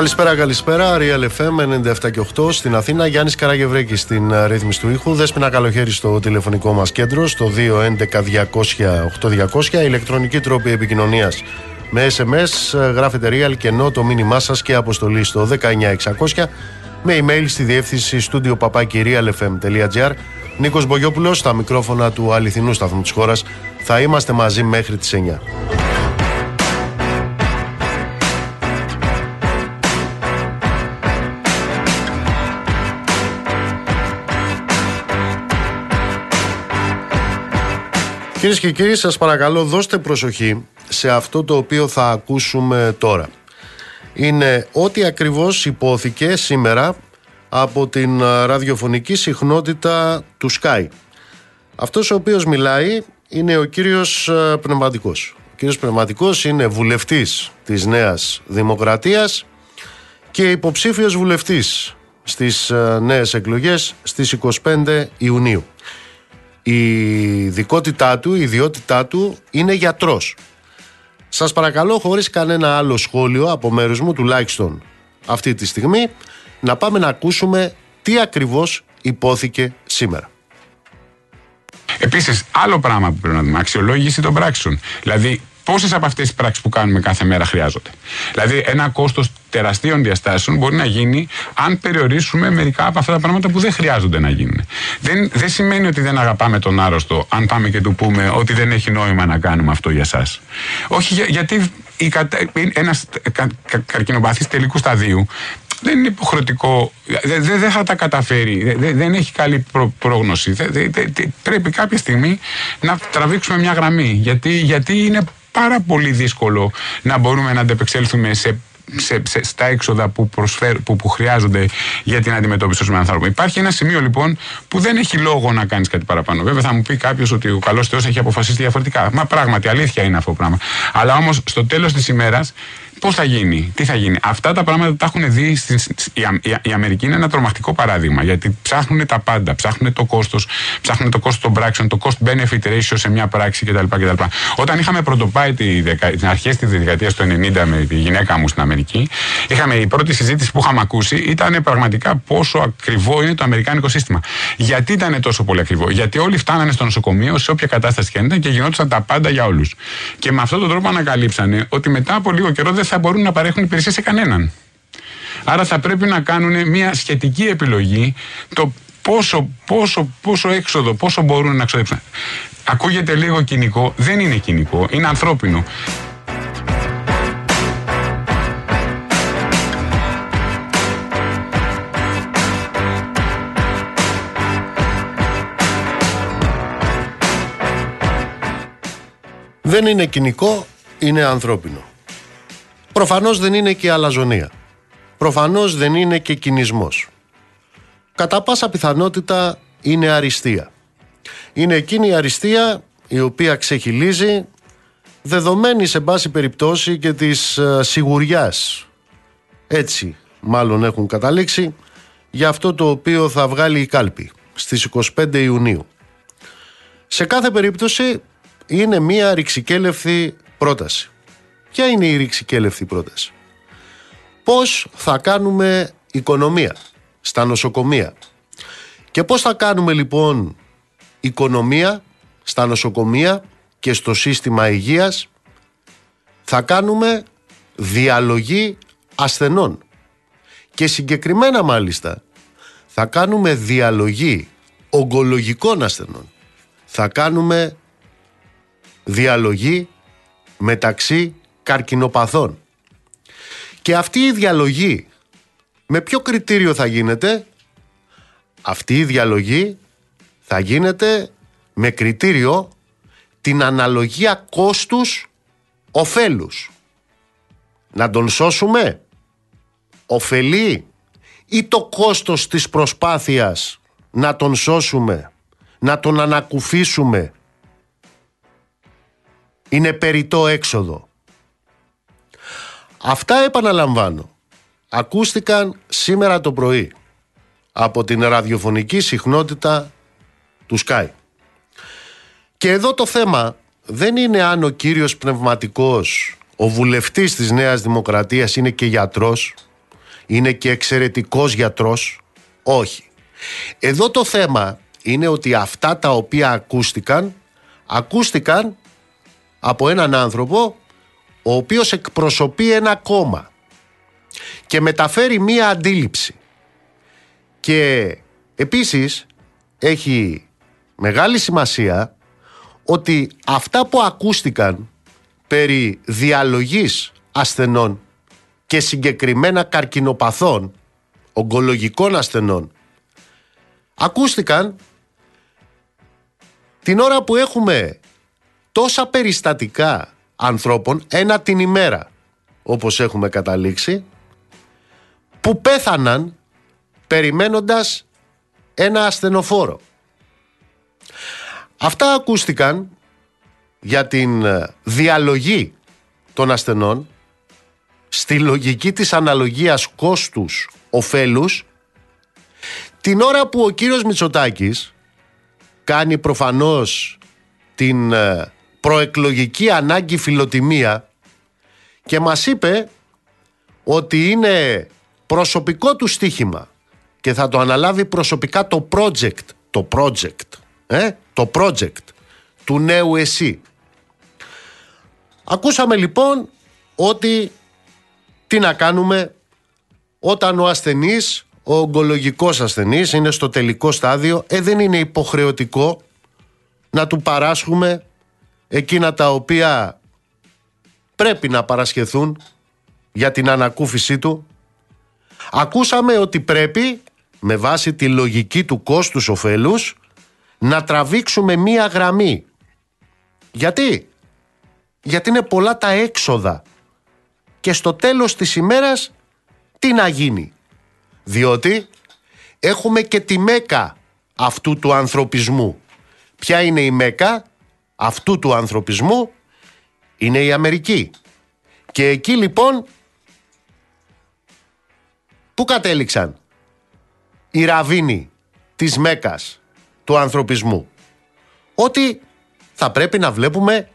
Καλησπέρα, καλησπέρα. Real FM 97 και 8 στην Αθήνα. Γιάννης Καραγευρέκη στην ε, ρύθμιση του ήχου. Δέσπινα καλοχέρι στο τηλεφωνικό μας κέντρο στο 211-200-8200. Ηλεκτρονική τρόπη επικοινωνίας με SMS. Ε, γράφετε Real και ενώ το μήνυμά σας και αποστολή στο 19600 με email στη διεύθυνση στούντιο παπάκυ.realfm.gr. Νίκος Μπογιόπουλος στα μικρόφωνα του αληθινού σταθμού της χώρας. Θα είμαστε μαζί μέχρι τις 9. Κυρίες και κύριοι, σας παρακαλώ δώστε προσοχή σε αυτό το οποίο θα ακούσουμε τώρα. Είναι ό,τι ακριβώς υπόθηκε σήμερα από την ραδιοφωνική συχνότητα του Sky. Αυτός ο οποίος μιλάει είναι ο κύριος ε, Πνευματικός. Ο κύριος Πνευματικός είναι βουλευτής της Νέας Δημοκρατίας και υποψήφιος βουλευτής στις ε, νέες εκλογές στις 25 Ιουνίου η δικότητά του, η ιδιότητά του είναι γιατρός. Σας παρακαλώ χωρίς κανένα άλλο σχόλιο από μέρους μου τουλάχιστον αυτή τη στιγμή να πάμε να ακούσουμε τι ακριβώς υπόθηκε σήμερα. Επίσης άλλο πράγμα που πρέπει να δούμε, αξιολόγηση των πράξεων. Δηλαδή πόσες από αυτές τις πράξεις που κάνουμε κάθε μέρα χρειάζονται. Δηλαδή, ένα κόστος τεραστίων διαστάσεων μπορεί να γίνει αν περιορίσουμε μερικά από αυτά τα πράγματα που δεν χρειάζονται να γίνουν. Δεν, δεν σημαίνει ότι δεν αγαπάμε τον άρρωστο, αν πάμε και του πούμε ότι δεν έχει νόημα να κάνουμε αυτό για εσά. Όχι, γιατί ένας κα, κα, καρκινοπαθής τελικού σταδίου δεν είναι υποχρεωτικό, δεν δε, θα τα καταφέρει, δεν έχει καλή πρόγνωση. πρέπει κάποια στιγμή να τραβήξουμε μια γραμμή, γιατί, γιατί είναι πάρα πολύ δύσκολο να μπορούμε να αντεπεξέλθουμε σε σε, σε, στα έξοδα που, που, που χρειάζονται για την αντιμετώπιση των ανθρώπων. Υπάρχει ένα σημείο λοιπόν που δεν έχει λόγο να κάνεις κάτι παραπάνω. Βέβαια θα μου πει κάποιος ότι ο καλός Θεός έχει αποφασίσει διαφορετικά. Μα πράγματι αλήθεια είναι αυτό το πράγμα. Αλλά όμως στο τέλος της ημέρας Πώς θα γίνει, τι θα γίνει. Αυτά τα πράγματα τα έχουν δει. Στην, η, η, η, Αμερική είναι ένα τρομακτικό παράδειγμα. Γιατί ψάχνουν τα πάντα. Ψάχνουν το κόστος, ψάχνουν το κόστος των πράξεων, το cost benefit ratio σε μια πράξη κτλ. κτλ. Όταν είχαμε πρωτοπάει τις αρχές της δεκαετίας του 90 με τη γυναίκα μου στην Αμερική, είχαμε η πρώτη συζήτηση που είχαμε ακούσει ήταν πραγματικά πόσο ακριβό είναι το αμερικάνικο σύστημα. Γιατί ήταν τόσο πολύ ακριβό; Γιατί όλοι φτάνανε στο νοσοκομείο σε όποια κατάσταση και αν ήταν και γινόντουσαν τα πάντα για όλους. Και με αυτόν τον τρόπο ανακαλύψανε ότι μετά από λίγο καιρό δεν θα μπορούν να παρέχουν υπηρεσία σε κανέναν. Άρα θα πρέπει να κάνουν μια σχετική επιλογή το πόσο, πόσο, πόσο έξοδο, πόσο μπορούν να ξοδέψουν. Ακούγεται λίγο κοινικό, δεν είναι κοινικό, είναι ανθρώπινο. Δεν είναι κοινικό, είναι ανθρώπινο. Προφανώς δεν είναι και αλαζονία. Προφανώς δεν είναι και κινησμός. Κατά πάσα πιθανότητα είναι αριστεία. Είναι εκείνη η αριστεία η οποία ξεχυλίζει δεδομένη σε πάση περιπτώσει και της ε, σιγουριάς. Έτσι μάλλον έχουν καταλήξει για αυτό το οποίο θα βγάλει η κάλπη στις 25 Ιουνίου. Σε κάθε περίπτωση είναι μία ρηξικέλευθη πρόταση. Ποια είναι η ρηξικέλευτη πρόταση; Πώς θα κάνουμε οικονομία στα νοσοκομεία; Και πώς θα κάνουμε λοιπόν οικονομία στα νοσοκομεία και στο σύστημα υγείας; Θα κάνουμε διαλογή ασθενών. Και συγκεκριμένα μάλιστα θα κάνουμε διαλογή ογκολογικών ασθενών. Θα κάνουμε διαλογή μεταξύ καρκινοπαθών. Και αυτή η διαλογή με ποιο κριτήριο θα γίνεται; Αυτή η διαλογή θα γίνεται με κριτήριο την αναλογία κόστους οφέλους. Να τον σώσουμε; Ωφελεί ή το κόστος της προσπάθειας να τον σώσουμε, να τον ανακουφίσουμε; Είναι περιττό έξοδο. Αυτά επαναλαμβάνω. Ακούστηκαν σήμερα το πρωί από την ραδιοφωνική συχνότητα του Sky. Και εδώ το θέμα δεν είναι αν ο κύριος πνευματικός, ο βουλευτής της Νέας Δημοκρατίας είναι και γιατρός, είναι και εξαιρετικός γιατρός. Όχι. Εδώ το θέμα είναι ότι αυτά τα οποία ακούστηκαν, ακούστηκαν από έναν άνθρωπο ο οποίος εκπροσωπεί ένα κόμμα και μεταφέρει μία αντίληψη. Και επίσης έχει μεγάλη σημασία ότι αυτά που ακούστηκαν περί διαλογής ασθενών και συγκεκριμένα καρκινοπαθών, ογκολογικών ασθενών, ακούστηκαν την ώρα που έχουμε τόσα περιστατικά ανθρώπων, ένα την ημέρα, όπως έχουμε καταλήξει, που πέθαναν περιμένοντας ένα ασθενοφόρο. Αυτά ακούστηκαν για την ε, διαλογή των ασθενών στη λογική της αναλογίας κόστους οφέλους την ώρα που ο κύριος Μητσοτάκης κάνει προφανώς την ε, προεκλογική ανάγκη φιλοτιμία και μας είπε ότι είναι προσωπικό του στίχημα και θα το αναλάβει προσωπικά το project, το project, ε, το project του νέου εσύ. Ακούσαμε λοιπόν ότι τι να κάνουμε όταν ο ασθενής, ο ογκολογικός ασθενής είναι στο τελικό στάδιο, ε, δεν είναι υποχρεωτικό να του παράσχουμε εκείνα τα οποία πρέπει να παρασχεθούν για την ανακούφιση του. Ακούσαμε ότι πρέπει με βάση τη λογική του κόστους ωφέλους να τραβήξουμε μία γραμμή. Γιατί; Γιατί είναι πολλά τα έξοδα και στο τέλος της ημέρας τι να γίνει; Διότι έχουμε και τη μέκα αυτού του ανθρωπισμού. Ποια είναι η μέκα; Αυτού του ανθρωπισμού είναι η Αμερική. Και εκεί λοιπόν πού κατέληξαν οι ραβίνοι της Μέκας του ανθρωπισμού; Ότι θα πρέπει να βλέπουμε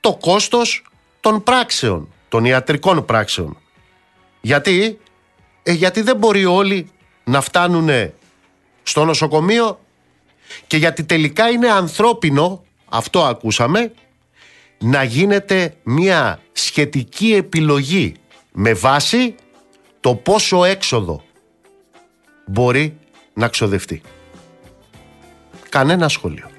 το κόστος των πράξεων, των ιατρικών πράξεων. Γιατί, ε, γιατί δεν μπορεί όλοι να φτάνουν στο νοσοκομείο και γιατί τελικά είναι ανθρώπινο, αυτό ακούσαμε, να γίνεται μια σχετική επιλογή με βάση το πόσο έξοδο μπορεί να ξοδευτεί. Κανένα σχόλιο.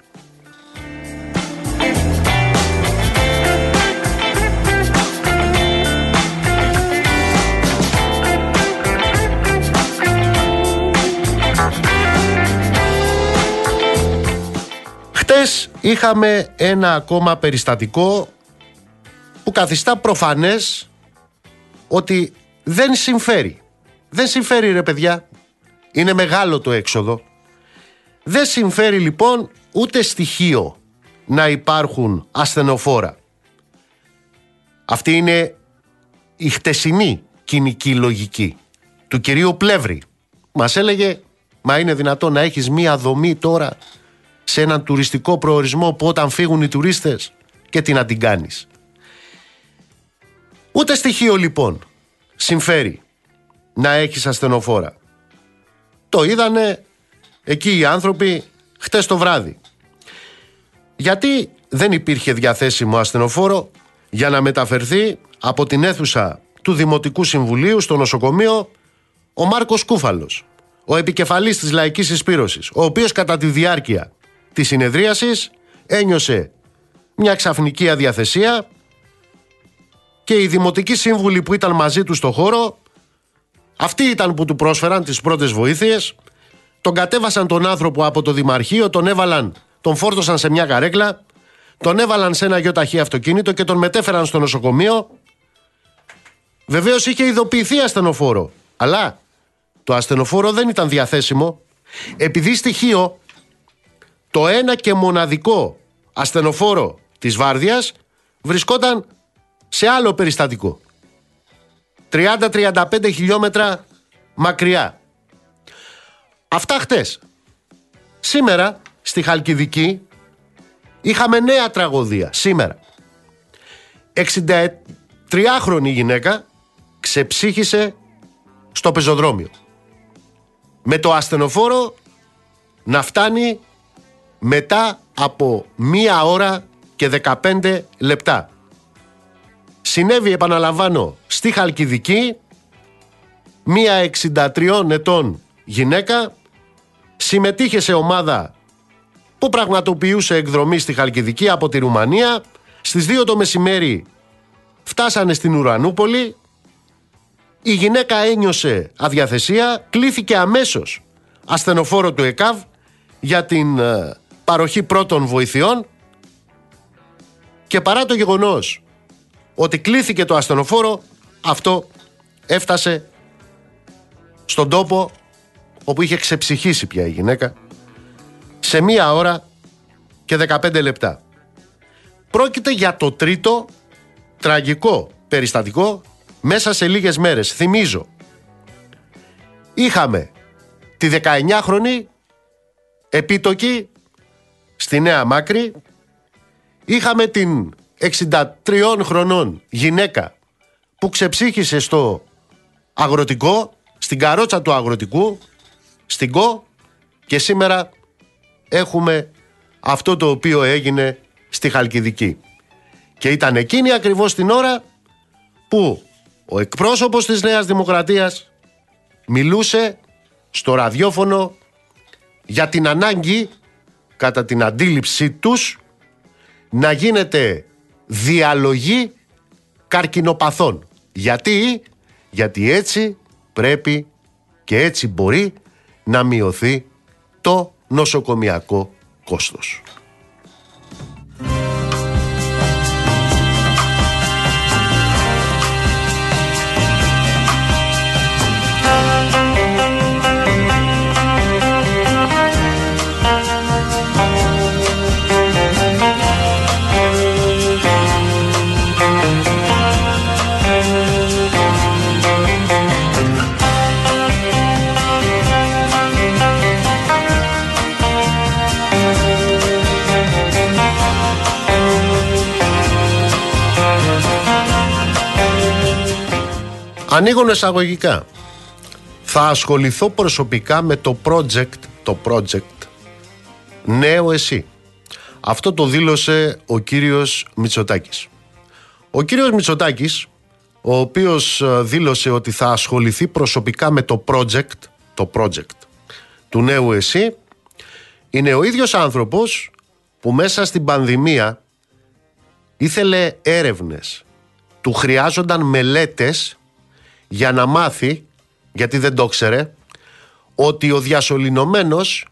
Είχαμε ένα ακόμα περιστατικό που καθιστά προφανές ότι δεν συμφέρει. Δεν συμφέρει ρε παιδιά. Είναι μεγάλο το έξοδο. Δεν συμφέρει λοιπόν ούτε στοιχείο να υπάρχουν ασθενοφόρα. Αυτή είναι η χτεσινή κοινική λογική του κυρίου Πλεύρη. Μας έλεγε, μα είναι δυνατό να έχεις μία δομή τώρα σε έναν τουριστικό προορισμό που όταν φύγουν οι τουρίστες και τι να την κάνεις. Ούτε στοιχείο λοιπόν συμφέρει να έχεις ασθενοφόρα. Το είδανε εκεί οι άνθρωποι χτες το βράδυ. Γιατί δεν υπήρχε διαθέσιμο ασθενοφόρο για να μεταφερθεί από την αίθουσα του Δημοτικού Συμβουλίου στο νοσοκομείο ο Μάρκος Κούφαλος, ο επικεφαλής της Λαϊκής Εισπύρωσης, ο οποίος κατά τη διάρκεια της συνεδρίασης ένιωσε μια ξαφνική αδιαθεσία και οι δημοτικοί σύμβουλοι που ήταν μαζί του στο χώρο αυτοί ήταν που του πρόσφεραν τις πρώτες βοήθειες τον κατέβασαν τον άνθρωπο από το Δημαρχείο, τον έβαλαν, τον φόρτωσαν σε μια καρέκλα, τον έβαλαν σε ένα γιοταχή αυτοκίνητο και τον μετέφεραν στο νοσοκομείο. Βεβαίως είχε ειδοποιηθεί ασθενοφόρο, αλλά το ασθενοφόρο δεν ήταν διαθέσιμο επειδή στοιχείο το ένα και μοναδικό ασθενοφόρο της Βάρδιας βρισκόταν σε άλλο περιστατικό. 30-35 χιλιόμετρα μακριά. Αυτά χτες. Σήμερα στη Χαλκιδική είχαμε νέα τραγωδία. Σήμερα. 63χρονη γυναίκα ξεψύχησε στο πεζοδρόμιο. Με το ασθενοφόρο να φτάνει μετά από μία ώρα και 15 λεπτά. Συνέβη, επαναλαμβάνω, στη Χαλκιδική μία 63 ετών γυναίκα συμμετείχε σε ομάδα που πραγματοποιούσε εκδρομή στη Χαλκιδική από τη Ρουμανία. Στις 2 το μεσημέρι φτάσανε στην Ουρανούπολη. Η γυναίκα ένιωσε αδιαθεσία, κλήθηκε αμέσως ασθενοφόρο του ΕΚΑΒ για την ε, παροχή πρώτων βοηθειών και παρά το γεγονός ότι κλήθηκε το ασθενοφόρο, αυτό έφτασε στον τόπο όπου είχε ξεψυχήσει πια η γυναίκα σε μία ώρα και 15 λεπτά. Πρόκειται για το τρίτο τραγικό περιστατικό μέσα σε λίγες μέρες. Θυμίζω, είχαμε τη 19χρονη επίτοκη στη Νέα Μάκρη, είχαμε την 63 χρονών γυναίκα που ξεψύχησε στο αγροτικό, στην καρότσα του αγροτικού, στην ΚΟ και σήμερα έχουμε αυτό το οποίο έγινε στη Χαλκιδική. Και ήταν εκείνη ακριβώς την ώρα που ο εκπρόσωπος της Νέας Δημοκρατίας μιλούσε στο ραδιόφωνο για την ανάγκη κατά την αντίληψή τους να γίνεται διαλογή καρκινοπαθών. Γιατί, γιατί έτσι πρέπει και έτσι μπορεί να μειωθεί το νοσοκομιακό κόστος. Ανοίγουν εισαγωγικά. Θα ασχοληθώ προσωπικά με το project, το project Νέο Εσύ. Αυτό το δήλωσε ο κύριος Μητσοτάκης. Ο κύριος Μητσοτάκης, ο οποίος ε, δήλωσε ότι θα ασχοληθεί προσωπικά με το project, το project του Νέου Εσύ, είναι ο ίδιος άνθρωπος που μέσα στην πανδημία ήθελε έρευνες, του χρειάζονταν μελέτες για να μάθει, γιατί δεν το ξέρε, ότι ο διασωληνωμένος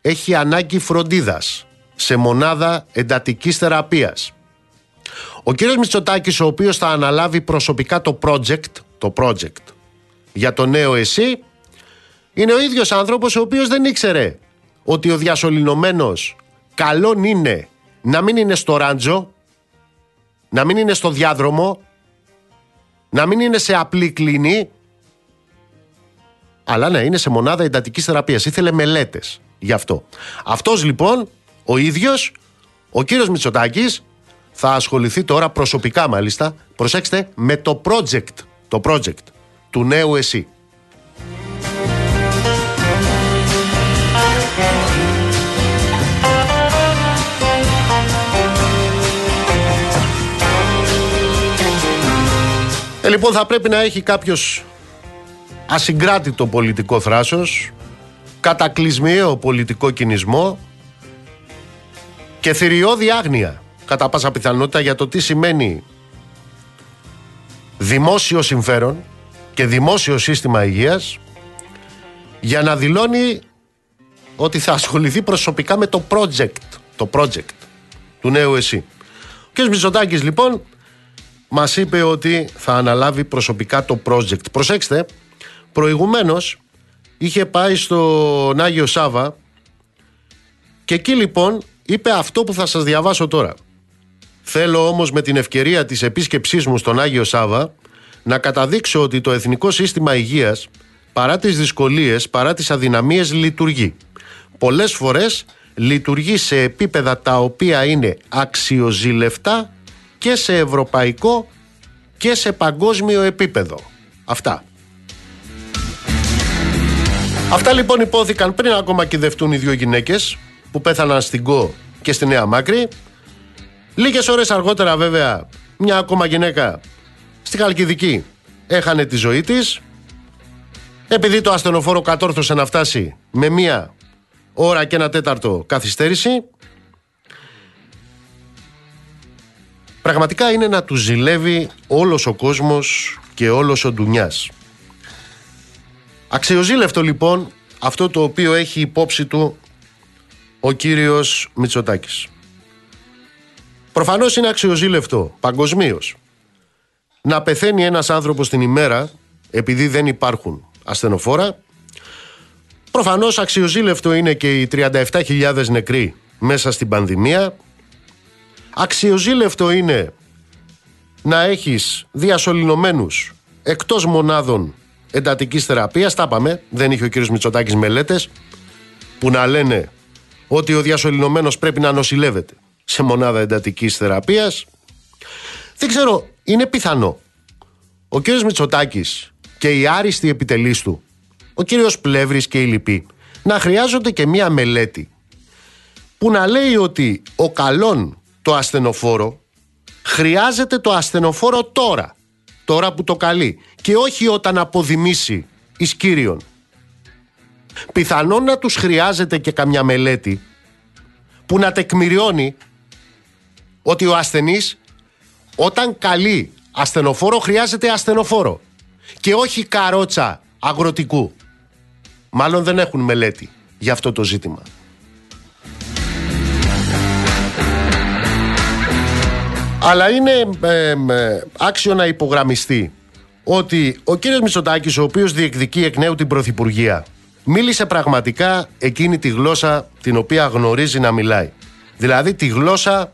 έχει ανάγκη φροντίδας σε μονάδα εντατικής θεραπείας. Ο κύριος Μητσοτάκης, ο οποίος θα αναλάβει προσωπικά το project, το project για το νέο εσύ, είναι ο ίδιος άνθρωπος ο οποίος δεν ήξερε ότι ο διασωληνωμένος καλόν είναι να μην είναι στο ράντζο, να μην είναι στο διάδρομο, να μην είναι σε απλή κλίνη, αλλά να είναι σε μονάδα εντατικής θεραπείας. Ήθελε μελέτες γι' αυτό. Αυτός λοιπόν, ο ίδιος, ο κύριος Μητσοτάκης, θα ασχοληθεί τώρα προσωπικά μάλιστα, προσέξτε, με το project, το project του νέου εσύ. Ε, λοιπόν θα πρέπει να έχει κάποιος ασυγκράτητο πολιτικό θράσος, κατακλυσμιαίο πολιτικό κινησμό και θηριώδη άγνοια κατά πάσα πιθανότητα για το τι σημαίνει δημόσιο συμφέρον και δημόσιο σύστημα υγείας για να δηλώνει ότι θα ασχοληθεί προσωπικά με το project, το project του νέου ΕΣΥ. Ο κ. Μητσοτάκης λοιπόν Μας είπε ότι θα αναλάβει προσωπικά το project. Προσέξτε, προηγουμένως είχε πάει στον Άγιο Σάβα και εκεί λοιπόν είπε αυτό που θα σας διαβάσω τώρα. Θέλω όμως με την ευκαιρία της επίσκεψής μου στον Άγιο Σάβα να καταδείξω ότι το Εθνικό Σύστημα Υγείας παρά τις δυσκολίες, παρά τις αδυναμίες λειτουργεί. Πολλές φορές λειτουργεί σε επίπεδα τα οποία είναι αξιοζήλευτα και σε ευρωπαϊκό και σε παγκόσμιο επίπεδο. Αυτά. Αυτά λοιπόν υπόθηκαν πριν ακόμα κυδευτούν οι δύο γυναίκες που πέθαναν στην ΚΟ και στη Νέα Μάκρη. Λίγες ώρες αργότερα βέβαια μια ακόμα γυναίκα στη Χαλκιδική έχανε τη ζωή της επειδή το ασθενοφόρο κατόρθωσε να φτάσει με μία ώρα και ένα τέταρτο καθυστέρηση πραγματικά είναι να τους ζηλεύει όλος ο κόσμος και όλος ο ντουνιάς. Αξιοζήλευτο λοιπόν αυτό το οποίο έχει υπόψη του ο κύριος Μητσοτάκης. Προφανώς είναι αξιοζήλευτο παγκοσμίως να πεθαίνει ένας άνθρωπος την ημέρα επειδή δεν υπάρχουν ασθενοφόρα. Προφανώς αξιοζήλευτο είναι και οι 37.000 νεκροί μέσα στην πανδημία. Αξιοζήλευτο είναι να έχεις διασωληνωμένους εκτός μονάδων εντατικής θεραπείας, τα είπαμε, δεν είχε ο κύριος Μητσοτάκης μελέτες που να λένε ότι ο διασωληνωμένος πρέπει να νοσηλεύεται σε μονάδα εντατικής θεραπείας. Δεν ξέρω, είναι πιθανό. Ο κύριος Μητσοτάκης και οι άριστοι επιτελείς του, ο κύριος Πλεύρης και οι λοιποί, να χρειάζονται και μία μελέτη που να λέει ότι ο καλόν το ασθενοφόρο χρειάζεται το ασθενοφόρο τώρα, τώρα που το καλεί και όχι όταν αποδημήσει εις Κύριον. Πιθανόν να τους χρειάζεται και καμιά μελέτη που να τεκμηριώνει ότι ο ασθενής όταν καλεί ασθενοφόρο χρειάζεται ασθενοφόρο και όχι καρότσα αγροτικού. Μάλλον δεν έχουν μελέτη για αυτό το ζήτημα. Αλλά είναι ε, ε, άξιο να υπογραμμιστεί ότι ο κύριος Μητσοτάκης, ο οποίος διεκδικεί εκ νέου την Πρωθυπουργία, μίλησε πραγματικά εκείνη τη γλώσσα την οποία γνωρίζει να μιλάει. Δηλαδή τη γλώσσα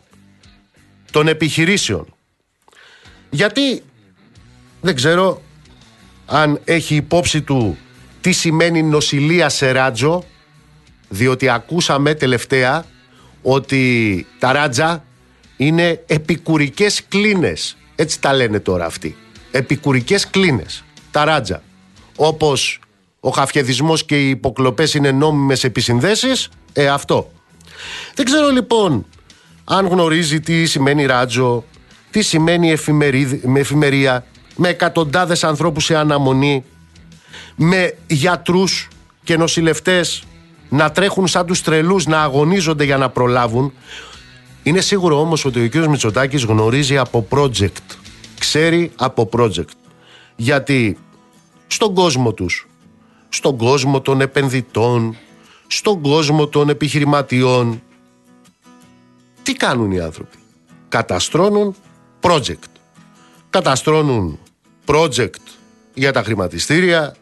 των επιχειρήσεων. Γιατί δεν ξέρω αν έχει υπόψη του τι σημαίνει νοσηλεία σε ράτζο, διότι ακούσαμε τελευταία ότι τα ράτζα είναι επικουρικές κλίνες. Έτσι τα λένε τώρα αυτοί. Επικουρικές κλίνες. Τα ράτζα. Όπως ο χαφιεδισμός και οι υποκλοπές είναι νόμιμες επισυνδέσεις, ε αυτό. Δεν ξέρω λοιπόν αν γνωρίζει τι σημαίνει ράτζο, τι σημαίνει εφημερία, με εκατοντάδες ανθρώπους σε αναμονή, με γιατρούς και νοσηλευτές να τρέχουν σαν τους τρελούς, να αγωνίζονται για να προλάβουν. Είναι σίγουρο όμως ότι ο κ. Μητσοτάκης γνωρίζει από project. Ξέρει από project. Γιατί στον κόσμο τους, στον κόσμο των επενδυτών, στον κόσμο των επιχειρηματιών, τι κάνουν οι άνθρωποι. Καταστρώνουν project. Καταστρώνουν project για τα χρηματιστήρια,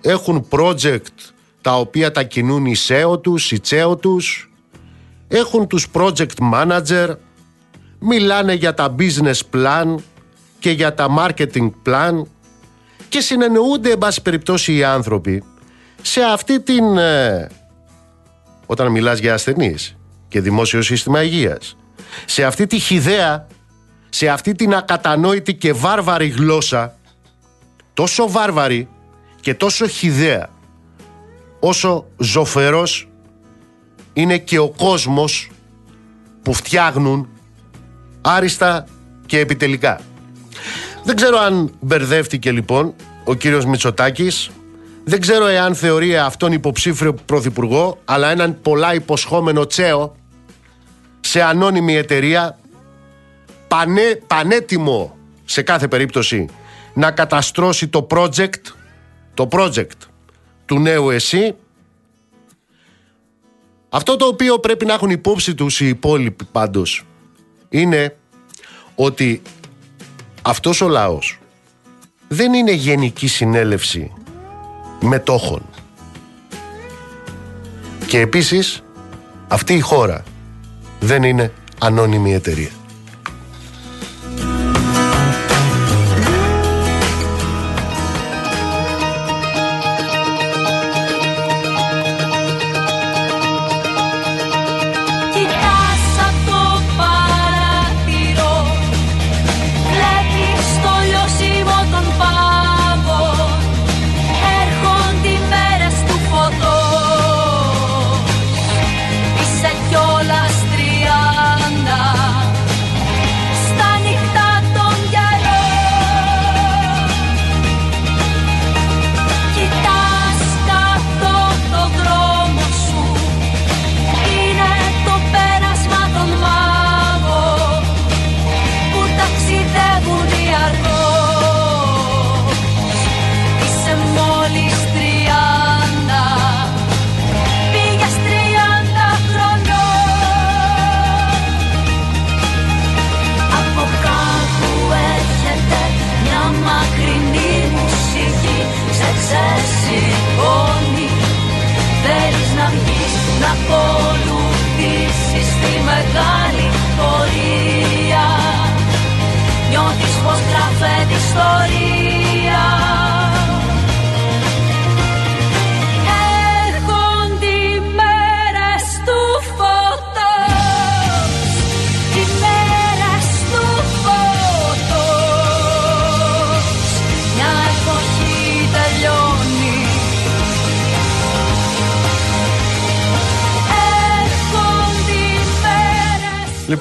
έχουν project τα οποία τα κινούν οι SEO τους, οι CEO τους, έχουν τους project manager, μιλάνε για τα business plan και για τα marketing plan και συνεννοούνται εν πάση περιπτώσει οι άνθρωποι σε αυτή την... Ε, όταν μιλάς για ασθενείς και δημόσιο σύστημα υγείας, σε αυτή τη χιδέα σε αυτή την ακατανόητη και βάρβαρη γλώσσα τόσο βάρβαρη και τόσο χιδέα όσο ζωφερός είναι και ο κόσμος που φτιάχνουν άριστα και επιτελικά. Δεν ξέρω αν μπερδεύτηκε λοιπόν ο κύριος Μητσοτάκης δεν ξέρω εάν θεωρεί αυτόν υποψήφιο πρωθυπουργό αλλά έναν πολλά υποσχόμενο τσέο σε ανώνυμη εταιρεία πανέ, πανέτοιμο σε κάθε περίπτωση να καταστρώσει το project το project του νέου ΕΣΥ αυτό το οποίο πρέπει να έχουν υπόψη τους οι υπόλοιποι πάντως είναι ότι αυτός ο λαός δεν είναι γενική συνέλευση μετόχων. Και επίσης αυτή η χώρα δεν είναι ανώνυμη εταιρεία.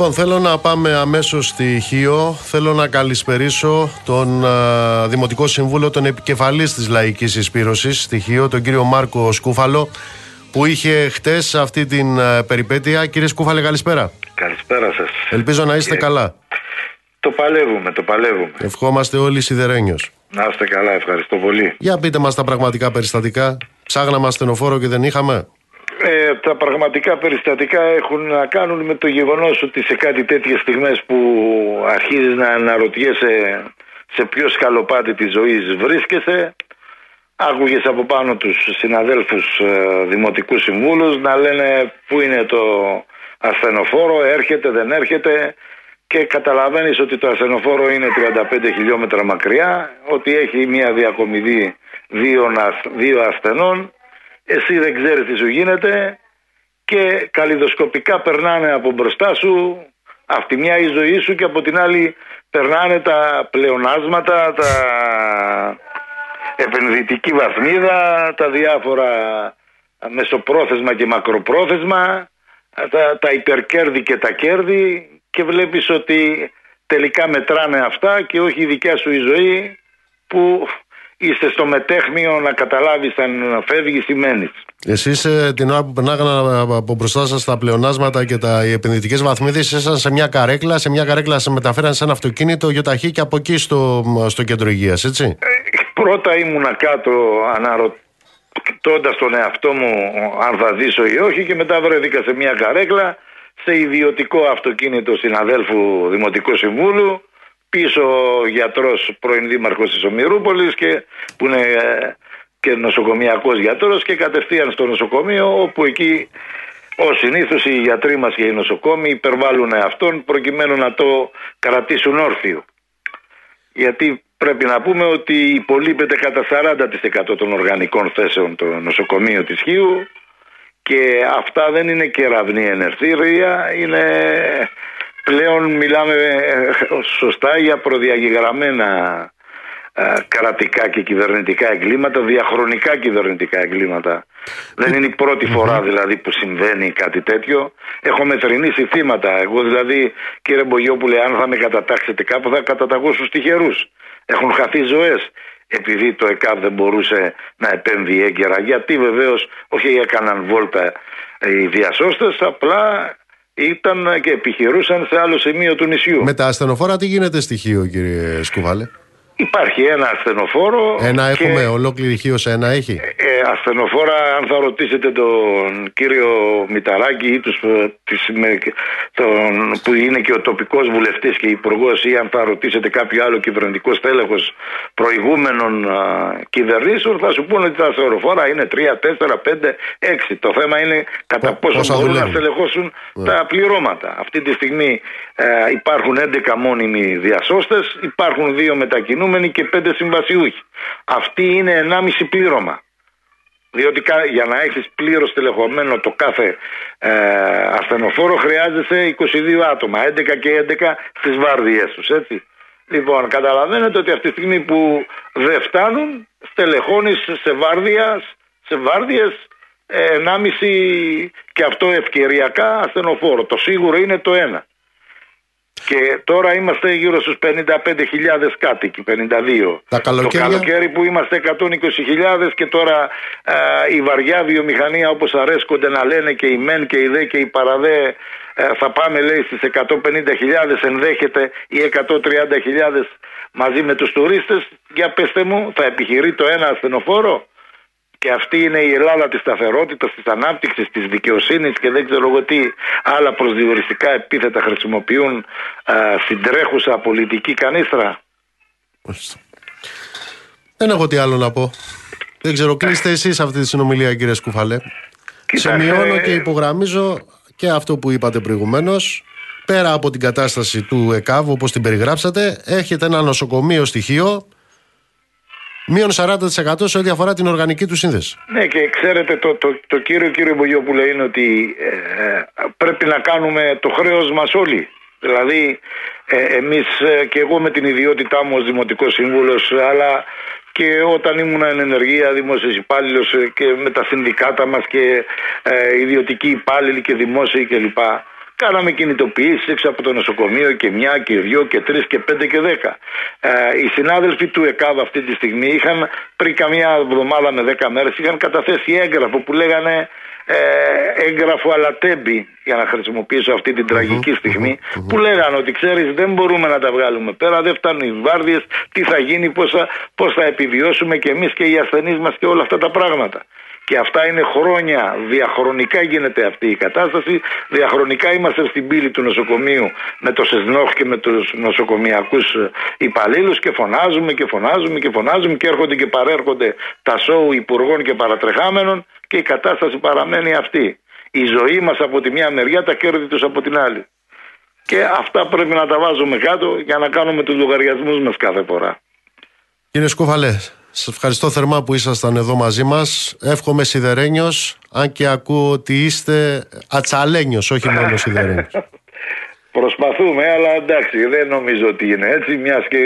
Λοιπόν, θέλω να πάμε αμέσως στη Χίο. Θέλω να καλησπερίσω τον α, Δημοτικό Συμβούλο, τον επικεφαλής της Λαϊκής Εισπύρωσης στη Χίο, τον κύριο Μάρκο Σκούφαλο, που είχε χτες αυτή την α, περιπέτεια. Κύριε Σκούφαλε, καλησπέρα. Καλησπέρα σας. Ελπίζω να είστε Και- καλά. Το παλεύουμε, το παλεύουμε. Ευχόμαστε όλοι σιδερένιος. Να είστε καλά, ευχαριστώ πολύ. Για πείτε μας τα πραγματικά περιστατικά. Ψάγναμε ασθενοφόρο και δεν είχαμε. Ε, τα πραγματικά περιστατικά έχουν να κάνουν με το γεγονός ότι σε κάτι τέτοιες στιγμές που αρχίζεις να αναρωτιέσαι σε ποιο σκαλοπάτι της ζωής βρίσκεσαι άκουγες από πάνω τους συναδέλφους ε, δημοτικούς συμβούλους να λένε πού είναι το ασθενοφόρο, έρχεται, δεν έρχεται και καταλαβαίνεις ότι το ασθενοφόρο είναι 35 χιλιόμετρα μακριά, ότι έχει μια διακομιδή δύο, ασ- δύο ασθενών, εσύ δεν ξέρεις τι σου γίνεται και καλλιδοσκοπικά περνάνε από μπροστά σου από τη μια η ζωή σου και από την άλλη περνάνε τα πλεονάσματα, τα επενδυτική βαθμίδα, τα διάφορα μεσοπρόθεσμα και μακροπρόθεσμα, τα, τα υπερκέρδη και τα κέρδη και βλέπεις ότι τελικά μετράνε αυτά και όχι η δικιά σου η ζωή που είστε στο μετέχμιο να καταλάβεις αν φεύγεις ή μένεις. Εσείς ε, την ώρα που περνάγανε από μπροστά σας τα πλεονάσματα και τα, οι επενδυτικές βαθμίδες ήσασταν σε μια καρέκλα, σε μια καρέκλα σε μεταφέραν σε ένα αυτοκίνητο γιοταχή και από εκεί στο, στο κέντρο υγείας, έτσι; Πρώτα ήμουνα κάτω αναρωτώντας τον εαυτό μου αν θα ζήσω ή όχι και μετά βρέθηκα σε μια καρέκλα σε ιδιωτικό αυτοκίνητο συναδέλφου Δημοτικού Συμβούλου πίσω ο γιατρός πρώην δήμαρχος της Ομηρούπολης και, που είναι ε, και νοσοκομιακός γιατρός και κατευθείαν στο νοσοκομείο όπου εκεί Ω συνήθως οι γιατροί μας και οι νοσοκόμοι υπερβάλλουν αυτόν προκειμένου να το κρατήσουν όρθιο. Γιατί πρέπει να πούμε ότι υπολείπεται κατά 40% των οργανικών θέσεων το νοσοκομείο της Χίου και αυτά δεν είναι κεραυνή ενευθύρια, είναι πλέον μιλάμε ε, σωστά για προδιαγεγραμμένα ε, κρατικά και κυβερνητικά εγκλήματα, διαχρονικά κυβερνητικά εγκλήματα. Δεν είναι η πρώτη φορά δηλαδή που συμβαίνει κάτι τέτοιο. Έχω μετρηνήσει θύματα. Εγώ δηλαδή κύριε Μπογιόπουλε αν θα με κατατάξετε κάπου θα καταταγώ στους τυχερούς. Έχουν χαθεί ζωές επειδή το ΕΚΑΒ δεν μπορούσε να επέμβει έγκαιρα. Γιατί βεβαίως όχι έκαναν βόλτα οι διασώστες, απλά ήταν και επιχειρούσαν σε άλλο σημείο του νησιού. Με τα ασθενοφόρα τι γίνεται στοιχείο κύριε Σκουβάλε; Υπάρχει ένα ασθενοφόρο. Ένα και- έχουμε, ολόκληρη Χίο σε ένα έχει; Ε, ασθενοφόρα, αν θα ρωτήσετε τον κύριο Μηταράκη ή τους, ε, τις, με, τον, που είναι και ο τοπικός βουλευτής και υπουργός ή αν θα ρωτήσετε κάποιο άλλο κυβερνητικό στέλεχος προηγούμενων α, κυβερνήσεων θα σου πούνε ότι τα ασθενοφόρα είναι 3, 4, 5, 6. Το θέμα είναι κατά Πο- πόσο πόσα μπορούν να δουλεύουν. στελεχώσουν τα πληρώματα. Αυτή τη στιγμή ε, υπάρχουν 11 μόνιμοι διασώστες, υπάρχουν δύο μετακινούμενοι και 5 συμβασιούχοι. Αυτή είναι 1,5 πλήρωμα. Διότι κα- για να έχεις πλήρως τελεχωμένο το κάθε ε, ασθενοφόρο χρειάζεσαι 22 άτομα, 11 και 11 στις βάρδιες τους, έτσι. Λοιπόν, καταλαβαίνετε ότι αυτή τη στιγμή που δεν φτάνουν, στελεχώνεις σε βάρδια, σε βάρδιες ε, 1,5 και αυτό ευκαιριακά ασθενοφόρο. Το σίγουρο είναι το ένα. Και τώρα είμαστε γύρω στους 55.000 κάτοικοι, 52. Τα καλοκαίρια; Το καλοκαίρι που είμαστε 120.000 και τώρα ε, η βαριά βιομηχανία όπως αρέσκονται να λένε και η ΜΕΝ και η ΔΕ και η ΠΑΡΑΔΕ ε, θα πάμε λέει στις 150.000 ενδέχεται ή 130.000 μαζί με τους τουρίστες. Για πέστε μου, θα επιχειρεί το ένα ασθενοφόρο; Και αυτή είναι η Ελλάδα της σταθερότητας, της ανάπτυξης, της δικαιοσύνης και δεν ξέρω εγώ τι άλλα προσδιοριστικά επίθετα χρησιμοποιούν α, στην τρέχουσα πολιτική κανίστρα. Μάλιστα. Δεν έχω τι άλλο να πω. Δεν ξέρω, κλείστε εσείς αυτή τη συνομιλία κύριε Σκουφαλέ. Κοιτάξτε, Σημειώνω και υπογραμμίζω και αυτό που είπατε προηγουμένως. Πέρα από την κατάσταση του ΕΚΑΒ όπως την περιγράψατε, έχετε ένα νοσοκομείο στοιχείο μείον 40% σε ό,τι αφορά την οργανική του σύνδεση. Ναι και ξέρετε το, το, το κύριο κύριο Μπογιόπουλε είναι ότι ε, πρέπει να κάνουμε το χρέος μας όλοι. Δηλαδή ε, εμείς ε, και εγώ με την ιδιότητά μου ως Δημοτικός Σύμβουλος αλλά και όταν ήμουν εν ενεργεία δημόσιος υπάλληλος ε, και με τα συνδικάτα μας και ε, ιδιωτικοί υπάλληλοι και δημόσιοι κλπ. Κάναμε κινητοποιήσει έξω από το νοσοκομείο και μια και δυο και τρεις και πέντε και δέκα. Ε, οι συνάδελφοι του ΕΚΑΒ αυτή τη στιγμή είχαν πριν καμιά εβδομάδα με δέκα μέρες είχαν καταθέσει έγγραφο που λέγανε ε, έγγραφο αλατέμπι για να χρησιμοποιήσω αυτή την τραγικη στιγμη που λέγανε ότι ξέρεις δεν μπορούμε να τα βγάλουμε πέρα δεν φτάνουν οι βάρδιες τι θα γίνει πώς θα, πώς θα επιβιώσουμε και εμείς και οι ασθενείς μας και όλα αυτά τα πράγματα και αυτά είναι χρόνια, διαχρονικά γίνεται αυτή η κατάσταση. Διαχρονικά είμαστε στην πύλη του νοσοκομείου με το ΣΕΣΝΟΧ και με τους νοσοκομιακούς υπαλλήλους και φωνάζουμε και φωνάζουμε και φωνάζουμε και έρχονται και παρέρχονται τα σοου υπουργών και παρατρεχάμενων και η κατάσταση παραμένει αυτή. Η ζωή μας από τη μια μεριά, τα κέρδη τους από την άλλη. Και αυτά πρέπει να τα βάζουμε κάτω για να κάνουμε τους λογαριασμούς μας κάθε φορά. Κύριε Σκουφαλέ, Σας ευχαριστώ θερμά που ήσασταν εδώ μαζί μας. Εύχομαι σιδερένιος, αν και ακούω ότι είστε ατσαλένιος, όχι μόνο σιδερένιος. Προσπαθούμε, αλλά εντάξει, δεν νομίζω ότι είναι έτσι, μιας και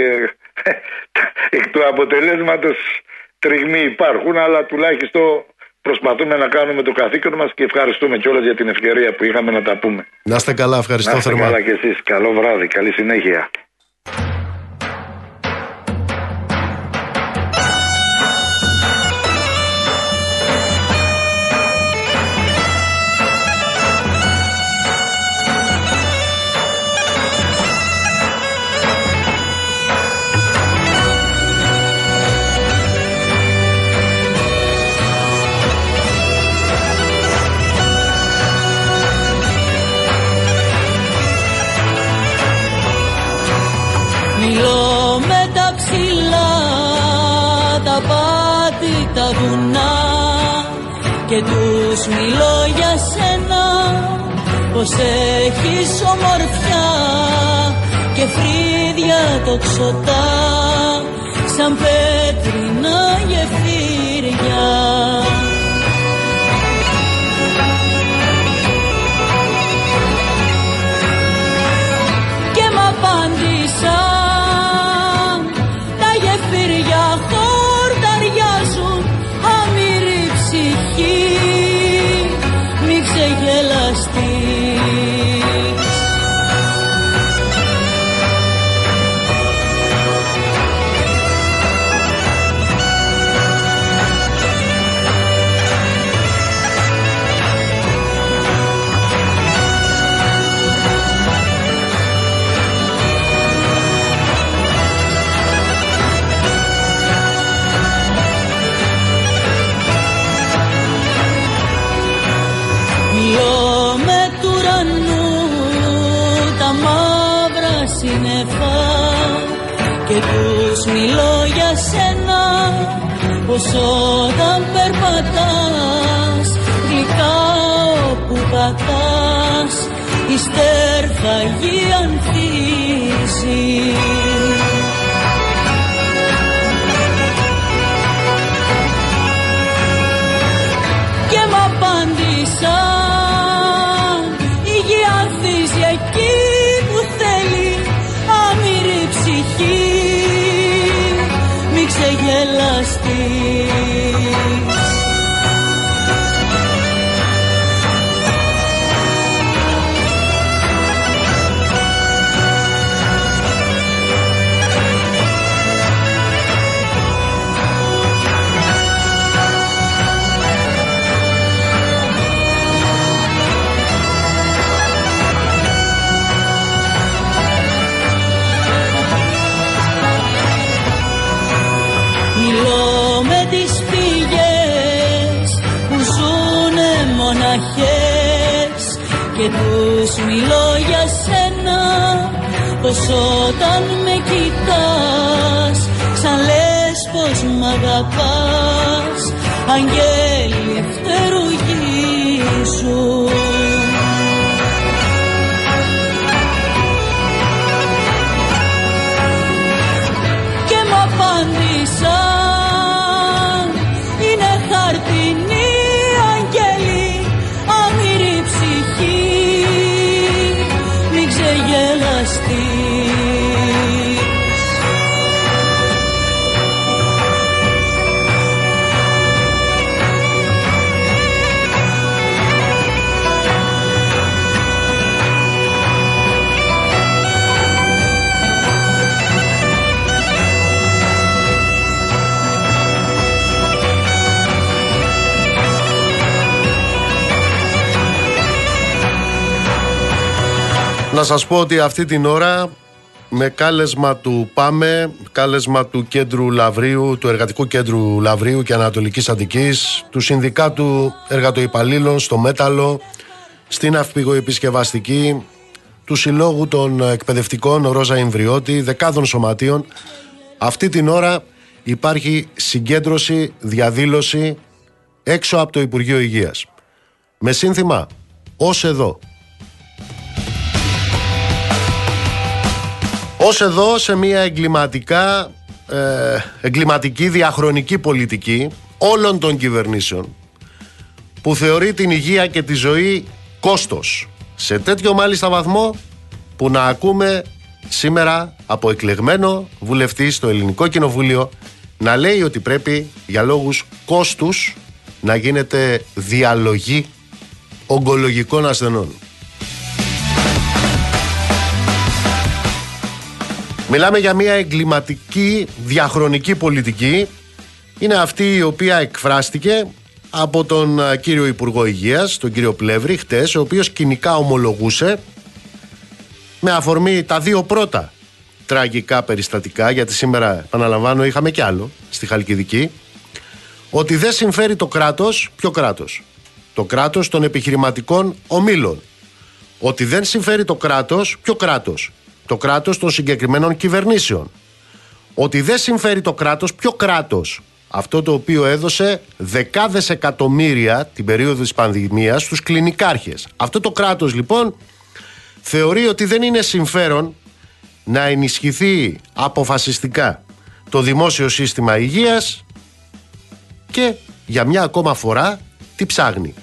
εκ του αποτελέσματος τριγμοί υπάρχουν, αλλά τουλάχιστον προσπαθούμε να κάνουμε το καθήκον μας και ευχαριστούμε κιόλας για την ευκαιρία που είχαμε να τα πούμε. Να είστε καλά, ευχαριστώ να είστε θερμά. καλά κι εσείς. Καλό βράδυ, καλή συνέχεια. Και τους μιλώ για σένα πως έχεις ομορφιά και φρύδια τοξωτά σαν πέτρινα γεφύρια πως όταν περπατάς γλυκά όπου πατάς η στέρφαγη ανθίζει πως όταν με κοιτάς σαν λες πως μ' αγαπάς. Αγγέλη ευθερού σου Να σας πω ότι αυτή την ώρα με κάλεσμα του ΠΑΜΕ, κάλεσμα του Κέντρου Λαβρίου, του Εργατικού Κέντρου Λαβρίου και Ανατολικής Αττικής, του Συνδικάτου Εργατοϊπαλλήλων στο Μέταλλο, στην Αυπηγοεπισκευαστική, του Συλλόγου των Εκπαιδευτικών Ρόζα Ιμβριώτη, δεκάδων σωματείων, αυτή την ώρα υπάρχει συγκέντρωση, διαδήλωση έξω από το Υπουργείο Υγείας. Με σύνθημα «Ως εδώ». Ως εδώ σε μια εγκληματικά, ε, εγκληματική διαχρονική πολιτική όλων των κυβερνήσεων που θεωρεί την υγεία και τη ζωή κόστος. Σε τέτοιο μάλιστα βαθμό που να ακούμε σήμερα από εκλεγμένο βουλευτή στο Ελληνικό Κοινοβούλιο να λέει ότι πρέπει για λόγους κόστους να γίνεται διαλογή ογκολογικών ασθενών. Μιλάμε για μια εγκληματική διαχρονική πολιτική. Είναι αυτή η οποία εκφράστηκε από τον κύριο Υπουργό Υγείας, τον κύριο Πλεύρη, χτες, ο οποίος κοινικά ομολογούσε με αφορμή τα δύο πρώτα τραγικά περιστατικά, γιατί σήμερα, επαναλαμβάνω, είχαμε κι άλλο στη Χαλκιδική, ότι δεν συμφέρει το κράτος, ποιο κράτος, το κράτος των επιχειρηματικών ομίλων. Ότι δεν συμφέρει το κράτος, ποιο κράτος, το κράτος των συγκεκριμένων κυβερνήσεων. Ότι δεν συμφέρει το κράτος, ποιο κράτος, αυτό το οποίο έδωσε δεκάδες εκατομμύρια την περίοδο της πανδημίας στους κλινικάρχες. Αυτό το κράτος λοιπόν θεωρεί ότι δεν είναι συμφέρον να ενισχυθεί αποφασιστικά το δημόσιο σύστημα υγείας και για μια ακόμα φορά τι ψάχνει;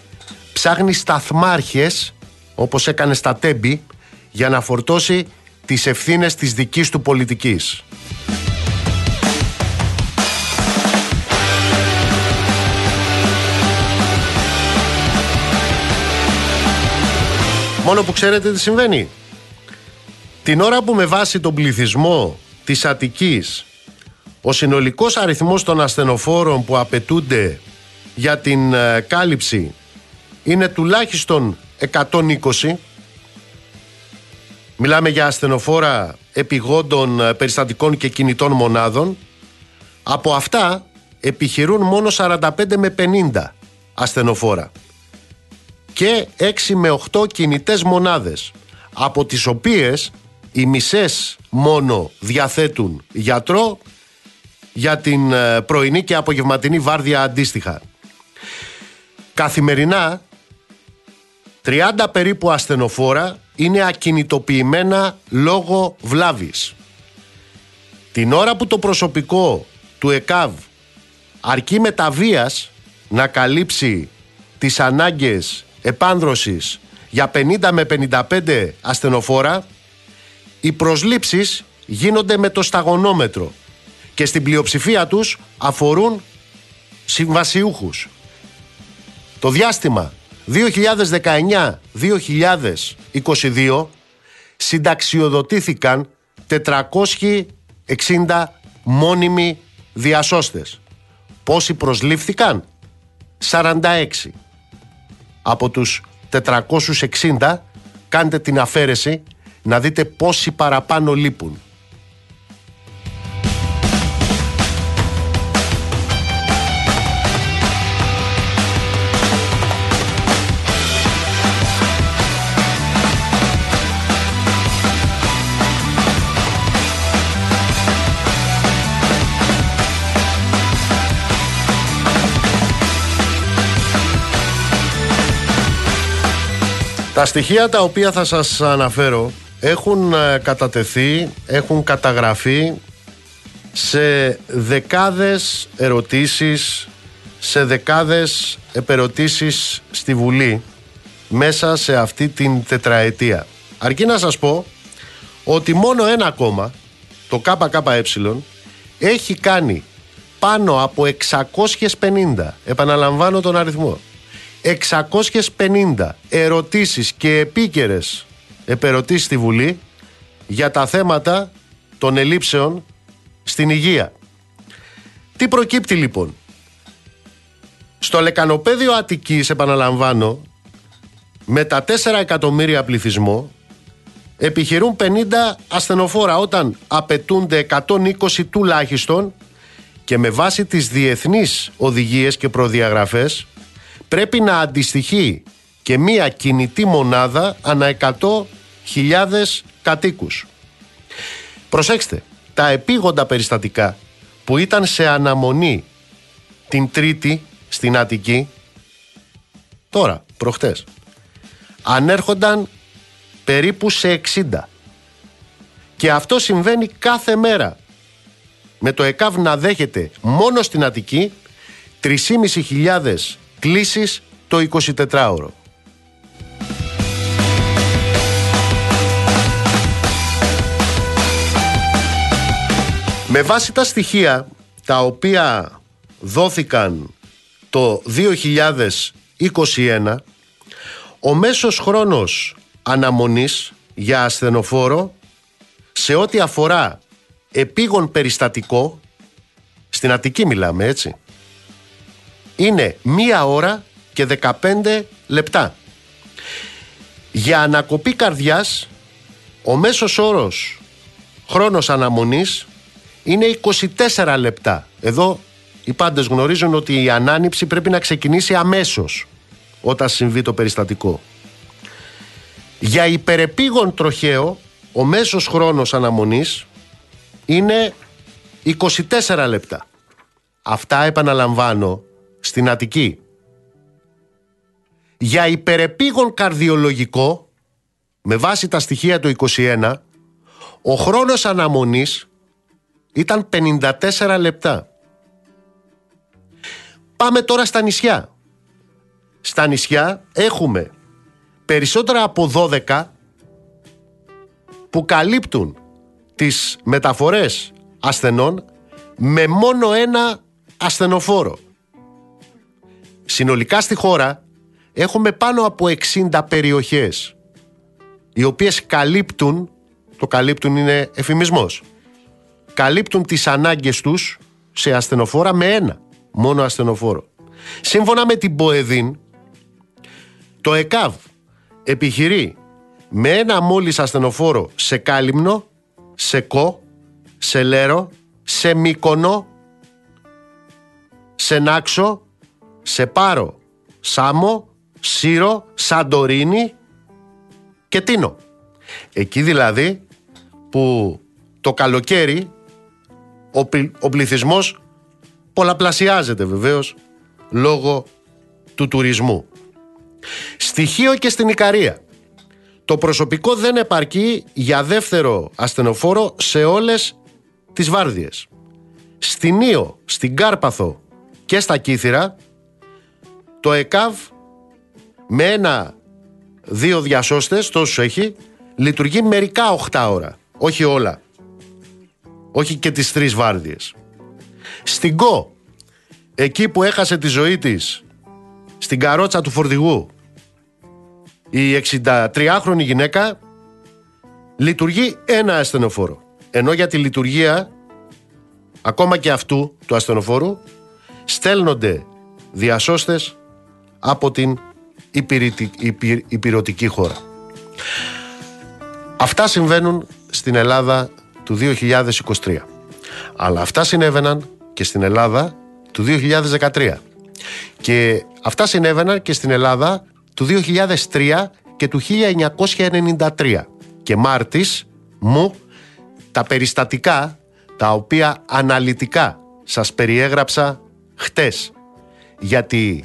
Ψάχνει σταθμάρχες όπως έκανε στα τέμπη για να φορτώσει τις ευθύνες της δικής του πολιτικής. Μόνο που ξέρετε τι συμβαίνει. Την ώρα που με βάση τον πληθυσμό της Αττικής ο συνολικός αριθμός των ασθενοφόρων που απαιτούνται για την ε, κάλυψη είναι τουλάχιστον 120 Μιλάμε για ασθενοφόρα επιγόντων ε, περιστατικών και κινητών μονάδων. Από αυτά επιχειρούν μόνο 45 με 50 ασθενοφόρα και 6 με 8 κινητές μονάδες από τις οποίες οι μισές μόνο διαθέτουν γιατρό για την ε, πρωινή και απογευματινή βάρδια αντίστοιχα. Καθημερινά 30 περίπου ασθενοφόρα είναι ακινητοποιημένα λόγω βλάβης. Την ώρα που το προσωπικό του ΕΚΑΒ αρκεί με τα βίας να καλύψει τις ανάγκες επάνδρωσης για 50 με 55 ασθενοφόρα, οι προσλήψεις γίνονται με το σταγονόμετρο και στην πλειοψηφία τους αφορούν συμβασιούχους. Το διάστημα 2019-2022 συνταξιοδοτήθηκαν 460 μόνιμοι διασώστες. Πόσοι προσλήφθηκαν; 46. Από τους 460 κάντε την αφαίρεση να δείτε πόσοι παραπάνω λείπουν. Τα στοιχεία τα οποία θα σας αναφέρω έχουν ε, κατατεθεί, έχουν καταγραφεί σε δεκάδες ερωτήσεις, σε δεκάδες επερωτήσεις στη Βουλή μέσα σε αυτή την τετραετία. Αρκεί να σας πω ότι μόνο ένα κόμμα, το ΚΚΕ, έχει κάνει πάνω από 650, επαναλαμβάνω τον αριθμό, 650 ερωτήσεις και επίκαιρες επερωτήσεις στη Βουλή για τα θέματα των ελλείψεων στην υγεία. Τι προκύπτει λοιπόν; Στο λεκανοπέδιο Αττικής, επαναλαμβάνω, με τα 4 εκατομμύρια πληθυσμό, επιχειρούν 50 ασθενοφόρα όταν απαιτούνται 120 τουλάχιστον και με βάση τις διεθνείς οδηγίες και προδιαγραφές πρέπει να αντιστοιχεί και μία κινητή μονάδα ανά 100.000 κατοίκους. Προσέξτε, τα επίγοντα περιστατικά που ήταν σε αναμονή την Τρίτη στην Αττική, τώρα, προχτές, ανέρχονταν περίπου σε 60. Και αυτό συμβαίνει κάθε μέρα. Με το ΕΚΑΒ να δέχεται μόνο στην Αττική 3.500 κλήσεις το 24ωρο. Με βάση τα στοιχεία τα οποία δόθηκαν το 2021 ο μέσος χρόνος αναμονής για ασθενοφόρο σε ό,τι αφορά επίγον περιστατικό στην Αττική μιλάμε έτσι είναι μία ώρα και 15 λεπτά για ανακοπή καρδιάς ο μέσος όρος χρόνος αναμονής είναι 24 λεπτά εδώ οι πάντες γνωρίζουν ότι η ανάνυψη πρέπει να ξεκινήσει αμέσως όταν συμβεί το περιστατικό. Για υπερεπίγον τροχαίο, ο μέσος χρόνος αναμονής είναι 24 λεπτά. Αυτά επαναλαμβάνω στην Αττική. Για υπερεπίγον καρδιολογικό, με βάση τα στοιχεία του 21, ο χρόνος αναμονής ήταν 54 λεπτά. Πάμε τώρα στα νησιά. Στα νησιά έχουμε περισσότερα από 12 που καλύπτουν τις μεταφορές ασθενών με μόνο ένα ασθενοφόρο. Συνολικά στη χώρα έχουμε πάνω από 60 περιοχές οι οποίες καλύπτουν, το καλύπτουν είναι εφημισμός, καλύπτουν τις ανάγκες τους σε ασθενοφόρα με ένα μόνο ασθενοφόρο. Σύμφωνα με την ΠΟΕΔΗΝ, το ΕΚΑΒ επιχειρεί με ένα μόλις ασθενοφόρο σε Κάλυμνο, σε Κο, σε Λέρο, σε Μύκονο, σε Νάξο, σε Πάρο, Σάμο, Σύρο, Σαντορίνη και Τίνο. Εκεί δηλαδή που το καλοκαίρι ο, ο πληθυσμός πολλαπλασιάζεται βεβαίως λόγω του τουρισμού. Στοιχείο και στην Ικαρία. Το προσωπικό δεν επαρκεί για δεύτερο ασθενοφόρο σε όλες τις βάρδιες. Στην Ήο, στην Κάρπαθο και στα Κύθυρα το ΕΚΑΒ με ένα δύο διασώστες, τόσους έχει, λειτουργεί μερικά 8 ώρα. Όχι όλα. Όχι και τις τρεις βάρδιες. Στην ΚΟ, εκεί που έχασε τη ζωή της, στην καρότσα του φορτηγού, η 63χρονη γυναίκα λειτουργεί ένα ασθενοφόρο. Ενώ για τη λειτουργία, ακόμα και αυτού του ασθενοφόρου, στέλνονται διασώστες από την υπηρετική χώρα. Αυτά συμβαίνουν στην Ελλάδα του 2023. Αλλά αυτά συνέβαιναν και στην Ελλάδα του 2013. Και αυτά συνέβαιναν και στην Ελλάδα του 2003 και του 1993. Και Μάρτης μου τα περιστατικά τα οποία αναλυτικά σας περιέγραψα χτες. Γιατί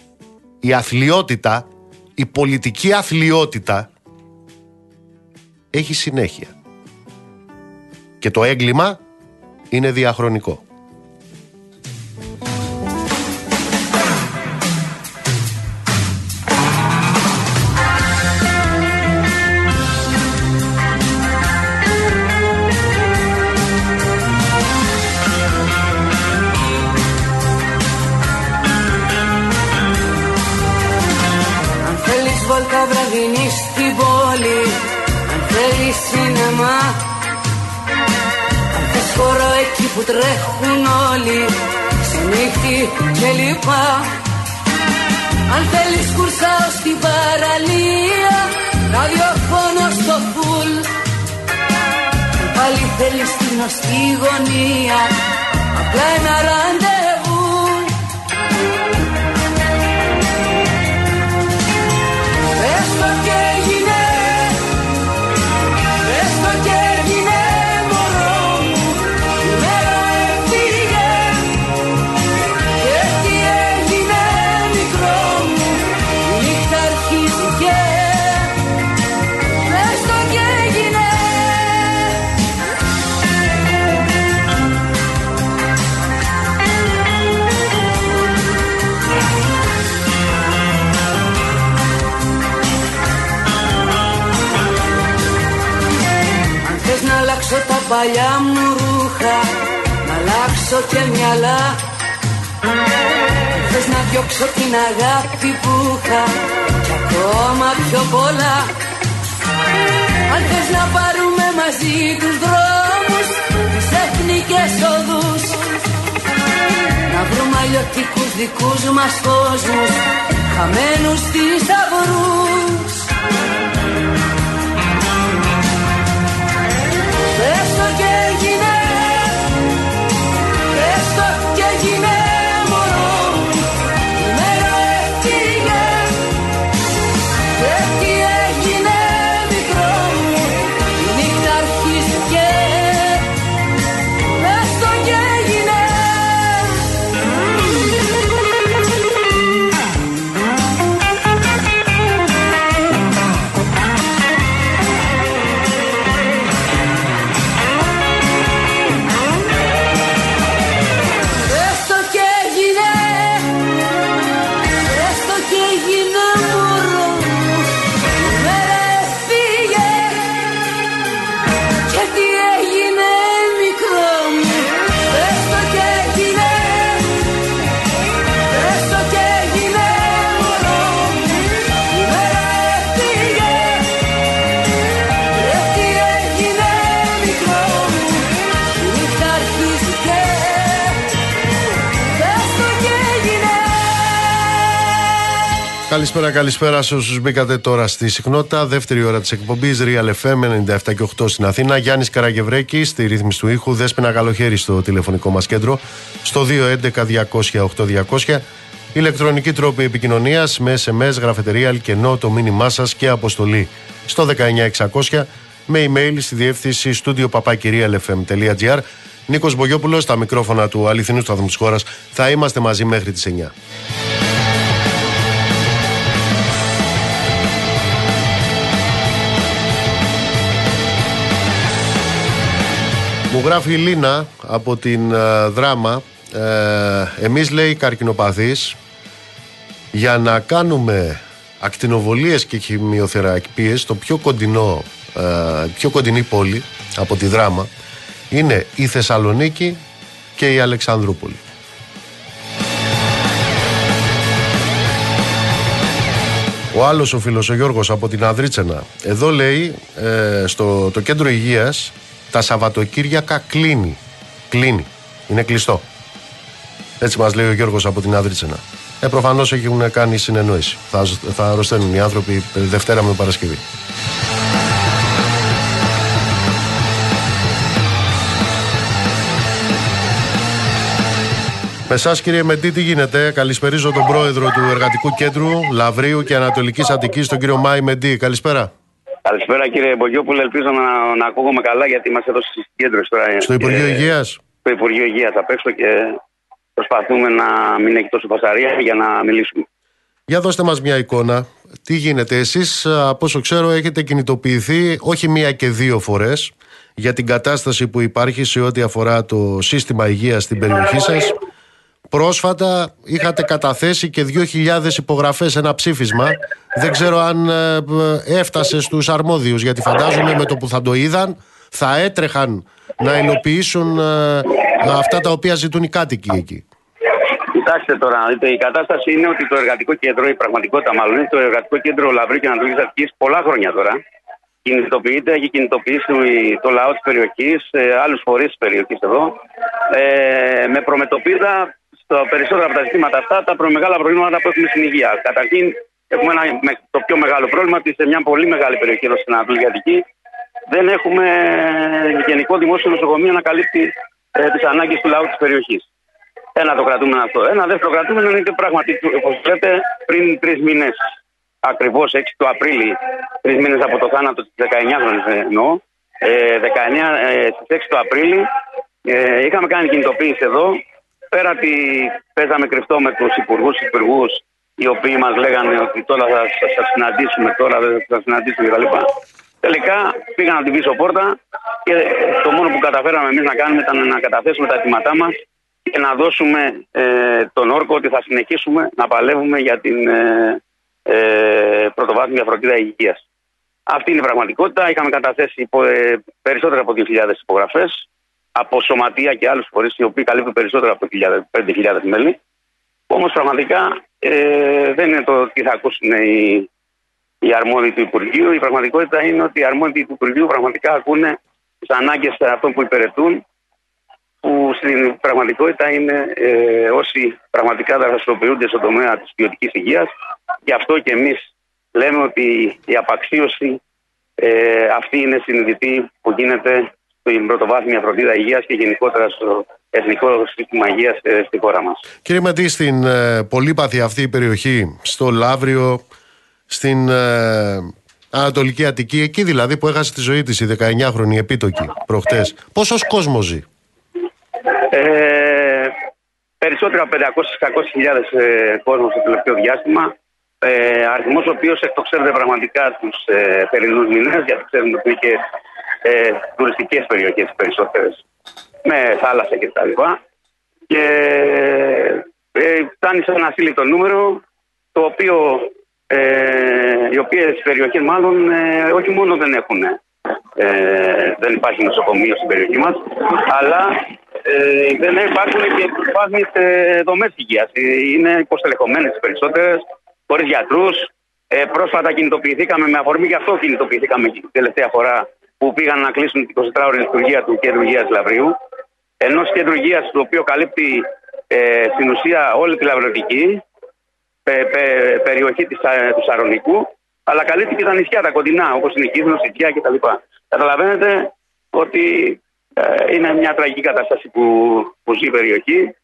η αθλειότητα, η πολιτική αθλειότητα έχει συνέχεια. Και το έγκλημα είναι διαχρονικό. Που τρέχουν όλοι νύχτη και λοιπά Αν θέλεις κουρσάω στην παραλία ραδιοφώνω στο φουλ. Θέλεις την γνωστή γωνία Απλά ένα ραντεβού παλιά μου ρούχα Να αλλάξω και μυαλά. Αν θες να διώξω την αγάπη που είχα Κι ακόμα πιο πολλά. Αν θες να πάρουμε μαζί τους δρόμους Τις εθνικές οδούς. Να βρούμε αλλιωτικούς δικούς μας κόσμους Χαμένους στις σταυρούς Πες το και έγινε Καλησπέρα, καλησπέρα σε όσους μπήκατε τώρα στη συχνότητα. Δεύτερη ώρα της εκπομπής Real FM 97 και 8 στην Αθήνα. Γιάννης Καραγευρέκη στη ρύθμιση του ήχου. Δέσπινα καλοχέρι στο τηλεφωνικό μας κέντρο. Στο 211-200-8200. Ηλεκτρονική τρόπη επικοινωνίας με SMS, γραφετερία, αλκενό, το μήνυμά σας και αποστολή στο 19600 με email στη διεύθυνση studio papakirialfm.gr. Νίκος Μπογιόπουλος, στα μικρόφωνα του αληθινού σταθμού της χώρας. Θα είμαστε μαζί μέχρι τις 9. Μου γράφει η Λίνα από την ε, δράμα ε, Εμείς λέει καρκινοπαθείς Για να κάνουμε ακτινοβολίες και χημειοθεραπείες Στο πιο κοντινό ε, πιο κοντινή πόλη από τη δράμα Είναι η Θεσσαλονίκη και η Αλεξανδρούπολη. Ο άλλος ο φίλος ο Γιώργος από την Αδρίτσενα. Εδώ λέει ε, στο το κέντρο υγείας Τα Σαββατοκύριακα κλείνει Κλείνει, είναι κλειστό Έτσι μας λέει ο Γιώργος από την Αδρίτσενα ε, Προφανώς έχουν κάνει συνεννόηση Θα, θα αρρωσταίνουν οι άνθρωποι Δευτέρα με Παρασκευή Με εσάς, κύριε Μεντή, τι γίνεται; Καλησπερίζω τον πρόεδρο του Εργατικού Κέντρου Λαβρίου και Ανατολικής Αττικής, τον κύριο Μάη Μεντή. Καλησπέρα. Καλησπέρα κύριε Μπογιόπουλε, ελπίζω να, να ακούγομαι καλά γιατί είμαστε εδώ στη συγκέντρωση τώρα. Στο Υπουργείο Ε, Υγείας. Στο Υπουργείο Υγείας απ' έξω και προσπαθούμε να μην έχει τόσο φασαρία για να μιλήσουμε. Για δώστε μας μια εικόνα. Τι γίνεται; Εσείς, από όσο ξέρω, έχετε κινητοποιηθεί όχι μία και δύο φορές για την κατάσταση που υπάρχει σε ό,τι αφορά το σύστημα υγείας στην περιοχή σας. Πρόσφατα είχατε καταθέσει και 2.000 υπογραφές ένα ψήφισμα. Δεν ξέρω αν ε, ε, έφτασε στους αρμόδιους, γιατί φαντάζομαι με το που θα το είδαν θα έτρεχαν να υλοποιήσουν ε, αυτά τα οποία ζητούν οι κάτοικοι εκεί. Κοιτάξτε τώρα, να δείτε, η κατάσταση είναι ότι το εργατικό κέντρο, η πραγματικότητα μάλλον είναι το εργατικό κέντρο Λαβρίου και Ανατολική Αττικής πολλά χρόνια τώρα. Κινητοποιείται, έχει κινητοποιήσει το λαό της περιοχής, άλλους φορείς της περιοχής εδώ, ε, με προμετωπίδα στα περισσότερα από τα ζητήματα αυτά τα προ- μεγάλα προβλήματα που έχουμε στην υγεία. Καταρχήν, έχουμε ένα, με- το πιο μεγάλο πρόβλημα ότι σε μια πολύ μεγάλη περιοχή εδώ στην Ανατολική Αττική δεν έχουμε γενικό δημόσιο νοσοκομείο να καλύπτει ε, τις ανάγκες του λαού της περιοχής. Ένα το κρατούμενο αυτό. Ένα δεύτερο κρατούμενο είναι ότι πράγματι, όπως λέτε, πριν τρεις μήνες, ακριβώς 6 του Απρίλη, τρεις μήνες από το θάνατο της 19χρονη εννοώ, ε, 19, ε, στις 6 του Απρίλη, ε, είχαμε κάνει κινητοποίηση εδώ. Πέρα ότι παίζαμε κρυφτό με τους υπουργούς, υπουργούς, οι οποίοι μας λέγανε ότι τώρα θα σα συναντήσουμε, τώρα δεν θα συναντήσουμε κτλ. Τελικά πήγαν από την πίσω πόρτα και το μόνο που καταφέραμε εμείς να κάνουμε ήταν να καταθέσουμε τα αιτήματά μας και να δώσουμε ε, τον όρκο ότι θα συνεχίσουμε να παλεύουμε για την ε, ε, πρωτοβάθμια φροντίδα υγείας. Αυτή είναι η πραγματικότητα. Είχαμε καταθέσει ε, περισσότερα από 2.000 υπογραφές από σωματεία και άλλους φορείς οι οποίοι καλύπτουν περισσότερα από 5.000 μέλη. Όμως πραγματικά ε, δεν είναι το τι θα ακούσουν οι, οι αρμόδιοι του Υπουργείου. Η πραγματικότητα είναι ότι οι αρμόδιοι του Υπουργείου πραγματικά ακούνε τις ανάγκες αυτών που υπηρετούν, που στην πραγματικότητα είναι ε, όσοι πραγματικά δραστηριοποιούνται στον τομέα της ποιοτικής υγείας. Γι' αυτό και εμείς λέμε ότι η απαξίωση ε, αυτή είναι συνειδητή που γίνεται στην πρωτοβάθμια φροντίδα υγείας και γενικότερα στο εθνικό σύστημα υγείας ε, στη χώρα μας. Κύριε Ματή, στην ε, πολύπαθη αυτή η περιοχή, στο Λαύριο, στην ε, Ανατολική Αττική, εκεί δηλαδή που έχασε τη ζωή της η 19χρονη επίτοκη προχτές, πόσος κόσμος ζει; Ε, περισσότερο από 500-600 ε, κόσμος στο τελευταίο διάστημα. Ε, Αριθμός ο οποίος εκτοξεύεται πραγματικά του ε, περινούς μήνες, γιατί ξέρουμε ότι και ε, τουριστικές περιοχές περισσότερες με θάλασσα κτλ. Και ε, φτάνει σε ένα ασύλληπτο νούμερο το οποίο ε, οι οποίες περιοχές μάλλον ε, όχι μόνο δεν έχουν ε, δεν υπάρχει νοσοκομείο στην περιοχή μας, αλλά ε, δεν υπάρχουν και προσπάθειε ε, δομές υγείας. Είναι υποστελεχωμένες τι περισσότερες, χωρίς γιατρούς. Ε, πρόσφατα κινητοποιηθήκαμε με αφορμή, γι' αυτό κινητοποιηθήκαμε την τελευταία φορά που πήγαν να κλείσουν την 24ωρη λειτουργία του κέντρου υγείας Λαβρίου. Ενός κέντρου υγείας το οποίο καλύπτει ε, στην ουσία όλη τη λαβρωτική πε, πε, περιοχή της, του Σαρονικού, αλλά καλύπτει και τα νησιά, τα κοντινά, όπως είναι η Κύθνο, η Τιά κτλ. Καταλαβαίνετε ότι ε, είναι μια τραγική κατάσταση που, που ζει η περιοχή.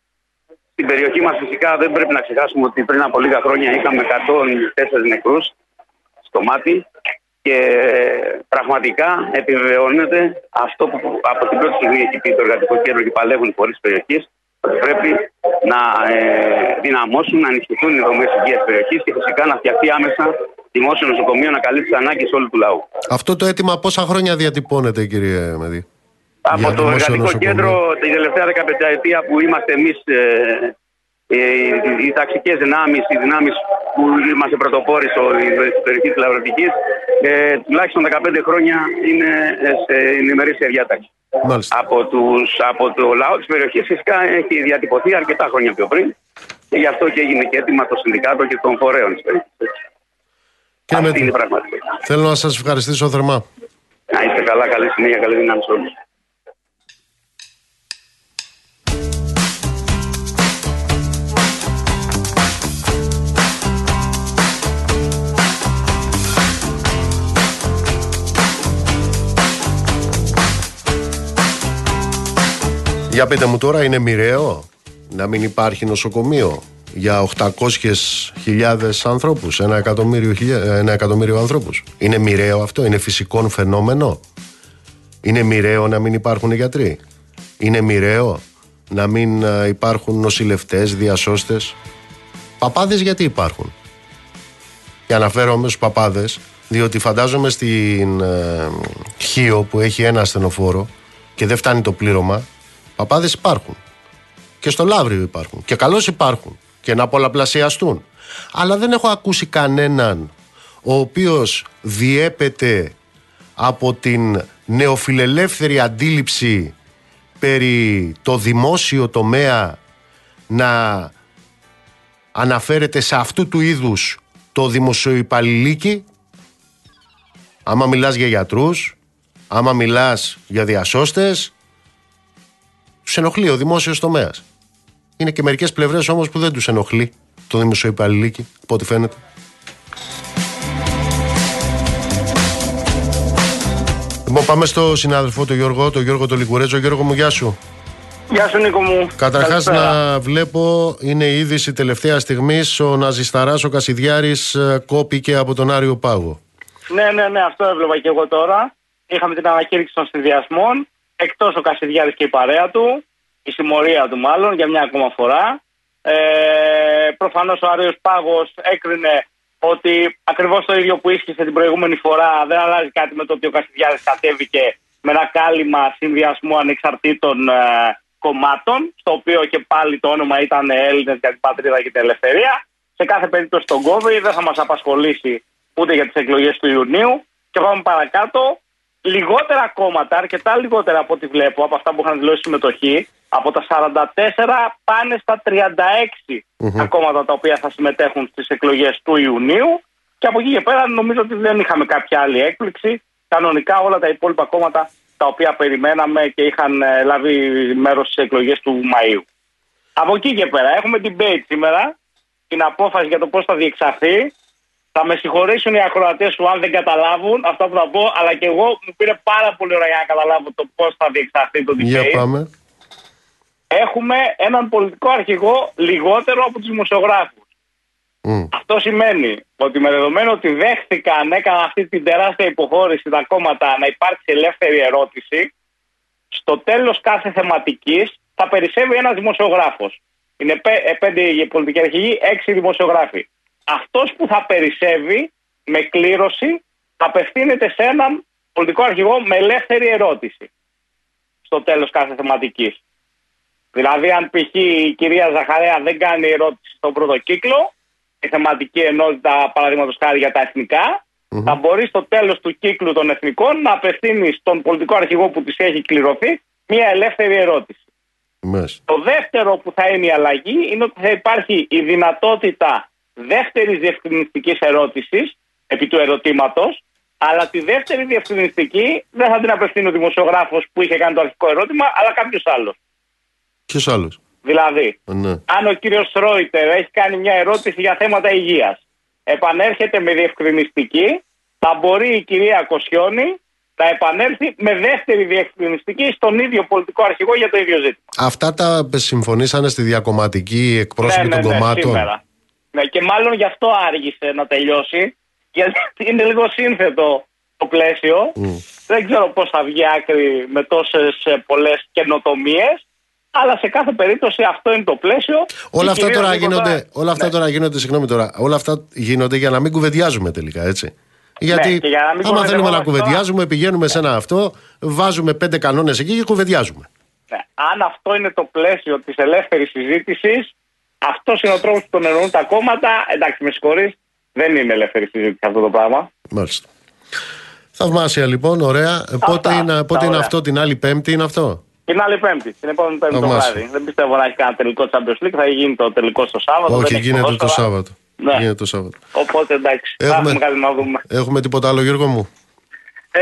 Στην περιοχή μας φυσικά δεν πρέπει να ξεχάσουμε ότι πριν από λίγα χρόνια είχαμε 104 νεκρούς στο μάτι και πραγματικά επιβεβαιώνεται αυτό που από την πρώτη στιγμή έχει πει το εργατικό κέντρο και παλεύουν οι φορείς περιοχής. Πρέπει να ε, δυναμώσουν, να ενισχυθούν οι δομές υγείας της περιοχής και φυσικά να φτιαχτεί άμεσα δημόσιο νοσοκομείο να καλύψει τις ανάγκες όλου του λαού. Αυτό το αίτημα πόσα χρόνια διατυπώνεται, κύριε Μεδί. Από το εργατικό κέντρο την τελευταία 15 ετία που είμαστε εμείς ε, ε, οι ταξικές δυνάμεις, οι δυνάμεις που είμαστε πρωτοπόροι στην περιοχή της Λαβρωτική, ε, τουλάχιστον 15 χρόνια είναι σε ημερήσια διάταξη. Από, τους, από το λαό της περιοχής φυσικά έχει διατυπωθεί αρκετά χρόνια πιο πριν και γι' αυτό και έγινε και έτοιμα το Συνδικάτο και των φορέων της περιοχής. Αυτή είναι η πραγματικότητα. Θέλω να σας ευχαριστήσω θερμά. Να είστε καλά, καλή συνέχεια, καλή δύναμη σε όλους. Για πείτε μου τώρα, είναι μοιραίο να μην υπάρχει νοσοκομείο για 800.000 ανθρώπους, ένα εκατομμύριο, ένα εκατομμύριο ανθρώπους; Είναι μοιραίο αυτό, είναι φυσικό φαινόμενο; Είναι μοιραίο να μην υπάρχουν γιατροί; Είναι μοιραίο να μην ε, υπάρχουν νοσηλευτές, διασώστες; Παπάδες γιατί υπάρχουν; Και αναφέρομαι στους παπάδες, διότι φαντάζομαι στην ε, Χίο που έχει ένα ασθενοφόρο και δεν φτάνει το πλήρωμα, Παπάδε υπάρχουν. Και στο Λαύριο υπάρχουν. Και καλώς υπάρχουν. Και να πολλαπλασιαστούν. Αλλά δεν έχω ακούσει κανέναν ο οποίος διέπεται από την νεοφιλελεύθερη αντίληψη περί το δημόσιο τομέα να αναφέρεται σε αυτού του είδους το δημοσιοϊπαλληλίκι άμα μιλάς για γιατρούς άμα μιλάς για διασώστες τους ενοχλεί ο δημόσιος τομέας. Είναι και μερικές πλευρές όμως που δεν τους ενοχλεί το δημόσιο υπαλληλίκι, από ό,τι φαίνεται. Λοιπόν, πάμε στο συνάδελφο του Γιώργο, τον Γιώργο το Λικουρέτζο. Γιώργο μου, γεια σου. Γεια σου Νίκο μου. Καταρχάς, να βλέπω, είναι η είδηση τελευταία στιγμής. Ο Ναζισταράς, ο Κασιδιάρης, ε, κόπηκε από τον Άριο Πάγο. Ναι, ναι, ναι, αυτό έβλεπα και εγώ τώρα. Είχαμε την ανακήρυξη των συνδυασμών. Εκτός ο Κασιδιάρη και η παρέα του, η συμμορία του μάλλον, για μια ακόμα φορά. Ε, Προφανώς ο Άριος Πάγος έκρινε ότι ακριβώς το ίδιο που ίσχυσε την προηγούμενη φορά δεν αλλάζει κάτι με το ότι ο Κασιδιάρη κατέβηκε με ένα κάλυμα συνδυασμού ανεξαρτήτων ε, κομμάτων, στο οποίο και πάλι το όνομα ήταν Έλληνες για την πατρίδα και την ελευθερία. Σε κάθε περίπτωση τον κόβει, δεν θα μας απασχολήσει ούτε για τις εκλογές του Ιουνίου. Και πάμε παρακάτω. Λιγότερα κόμματα, αρκετά λιγότερα από ό,τι βλέπω, από αυτά που είχαν δηλώσει συμμετοχή, από τα 44 πάνε στα 36 mm τα κόμματα τα οποία θα συμμετέχουν στις εκλογές του Ιουνίου και από εκεί και πέρα νομίζω ότι δεν είχαμε κάποια άλλη έκπληξη. Κανονικά όλα τα υπόλοιπα κόμματα τα οποία περιμέναμε και είχαν ε, λάβει μέρος στις εκλογές του Μαΐου. Από εκεί και πέρα έχουμε την debate σήμερα, την απόφαση για το πώς θα διεξαχθεί. Θα με συγχωρήσουν οι ακροατές σου αν δεν καταλάβουν αυτά που θα πω, αλλά και εγώ μου πήρε πάρα πολύ ώρα για να καταλάβω το πώς θα διεξαχθεί το debate. Για πάμε έχουμε έναν πολιτικό αρχηγό λιγότερο από τους δημοσιογράφους. Αυτό σημαίνει ότι με δεδομένο ότι δέχτηκαν, έκαναν αυτή την τεράστια υποχώρηση τα κόμματα να υπάρξει ελεύθερη ερώτηση, στο τέλος κάθε θεματικής θα περισσεύει ένας δημοσιογράφος. Είναι ε, πέντε πολιτικοί αρχηγοί, έξι δημοσιογράφοι. Αυτός που θα περισσεύει με κλήρωση θα απευθύνεται σε έναν πολιτικό αρχηγό με ελεύθερη ερώτηση. Στο τέλος κάθε θεματικής. Δηλαδή, αν π.χ. η κυρία Ζαχαρέα δεν κάνει ερώτηση στον πρώτο κύκλο, η θεματική ενότητα, παραδείγματος χάρη για τα εθνικα θα μπορεί στο τέλος του κύκλου των εθνικών να απευθύνει στον πολιτικό αρχηγό που της έχει κληρωθεί μια ελεύθερη ερώτηση. Το δεύτερο που θα είναι η αλλαγή είναι ότι θα υπάρχει η δυνατότητα δεύτερης διευκρινιστικής ερώτησης επί του ερωτήματος, αλλά τη δεύτερη διευκρινιστική δεν θα την απευθύνει ο δημοσιογράφος που είχε κάνει το αρχικό ερώτημα, αλλά κάποιος άλλος. Ποιος άλλος; Δηλαδή, ναι. αν ο κύριος Ρόιτερ έχει κάνει μια ερώτηση για θέματα υγείας, επανέρχεται με διευκρινιστική, θα μπορεί η κυρία Κοσιόνη να επανέλθει με δεύτερη διευκρινιστική στον ίδιο πολιτικό αρχηγό για το ίδιο ζήτημα. Αυτά τα συμφωνήσανε στη διακομματική εκπρόσωπη ναι, ναι, των ναι, κομμάτων. Σήμερα. Ναι, και μάλλον γι' αυτό άργησε να τελειώσει, γιατί είναι λίγο σύνθετο το πλαίσιο. Δεν ξέρω πώς θα βγει άκρη με τόσες πολλές καινοτομίες. Αλλά σε κάθε περίπτωση αυτό είναι το πλαίσιο. Όλα αυτά τώρα γίνονται, όλα αυτά ναι. τώρα γίνονται, συγγνώμη τώρα, όλα αυτά γίνονται για να μην κουβεντιάζουμε τελικά, έτσι. Γιατί ναι, για να άμα θέλουμε να κουβεντιάζουμε, πηγαίνουμε σε ένα αυτό, βάζουμε πέντε κανόνες εκεί και κουβεντιάζουμε. Ναι. Αν αυτό είναι το πλαίσιο της ελεύθερης συζήτησης, αυτός είναι ο τρόπος που τον εννοούν τα κόμματα. Εντάξει, με συγχωρείς, δεν είναι ελεύθερη συζήτηση αυτό το πράγμα. Μάλιστα. Θαυμάσια λοιπόν, ωραία. πότε είναι, πότε είναι αυτό, την άλλη Πέμπτη είναι αυτό; Την άλλη Πέμπτη, την επόμενη Πέμπτη το βράδυ. Δεν πιστεύω να έχει κανένα τελικό Champions League, θα γίνει το τελικό στο Σάββατο. Όχι, γίνεται το Σάββατο. Ναι. Γίνεται το Σάββατο. Οπότε εντάξει, έχουμε, θα έχουμε κάτι να δούμε. Έχουμε τίποτα άλλο, Γιώργο μου; Ε,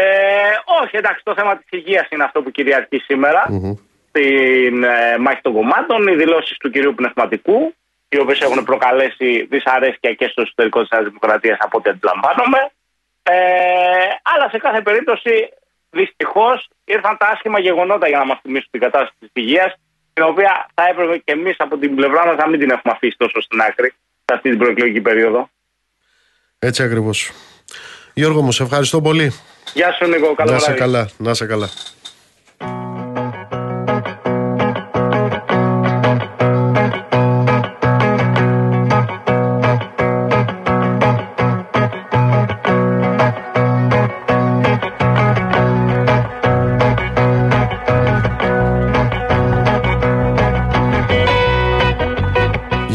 όχι, εντάξει, το θέμα της υγείας είναι αυτό που κυριαρχεί σήμερα. Mm-hmm. Στην ε, μάχη των κομμάτων, οι δηλώσεις του κυρίου Πνευματικού, οι οποίες έχουν προκαλέσει δυσαρέσκεια και στο εσωτερικό της Δημοκρατίας από ό,τι αντιλαμβάνομαι. Ε, αλλά σε κάθε περίπτωση δυστυχώς ήρθαν τα άσχημα γεγονότα για να μας θυμίσουν την κατάσταση της υγείας, την οποία θα έπρεπε και εμείς από την πλευρά μας να μην την έχουμε αφήσει τόσο στην άκρη σε αυτή την προεκλογική περίοδο. Έτσι ακριβώς. Γιώργο μου, σε ευχαριστώ πολύ. Γεια σου Νίκο, καλό Να σε καλά, να σε καλά.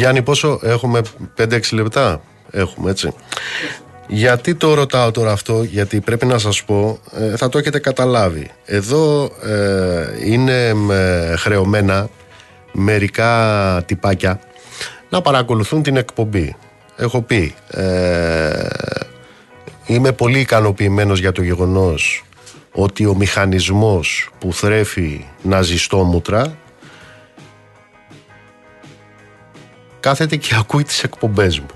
Γιάννη, πόσο έχουμε 5-6 λεπτά; Έχουμε, έτσι. Γιατί το ρωτάω τώρα αυτό, γιατί πρέπει να σας πω, ε, θα το έχετε καταλάβει. Εδώ ε, είναι χρεωμένα μερικά τυπάκια να παρακολουθούν την εκπομπή. Έχω πει, ε, είμαι πολύ ικανοποιημένος για το γεγονός ότι ο μηχανισμός που θρέφει ναζιστόμουτρα κάθεται και ακούει τις εκπομπές μου.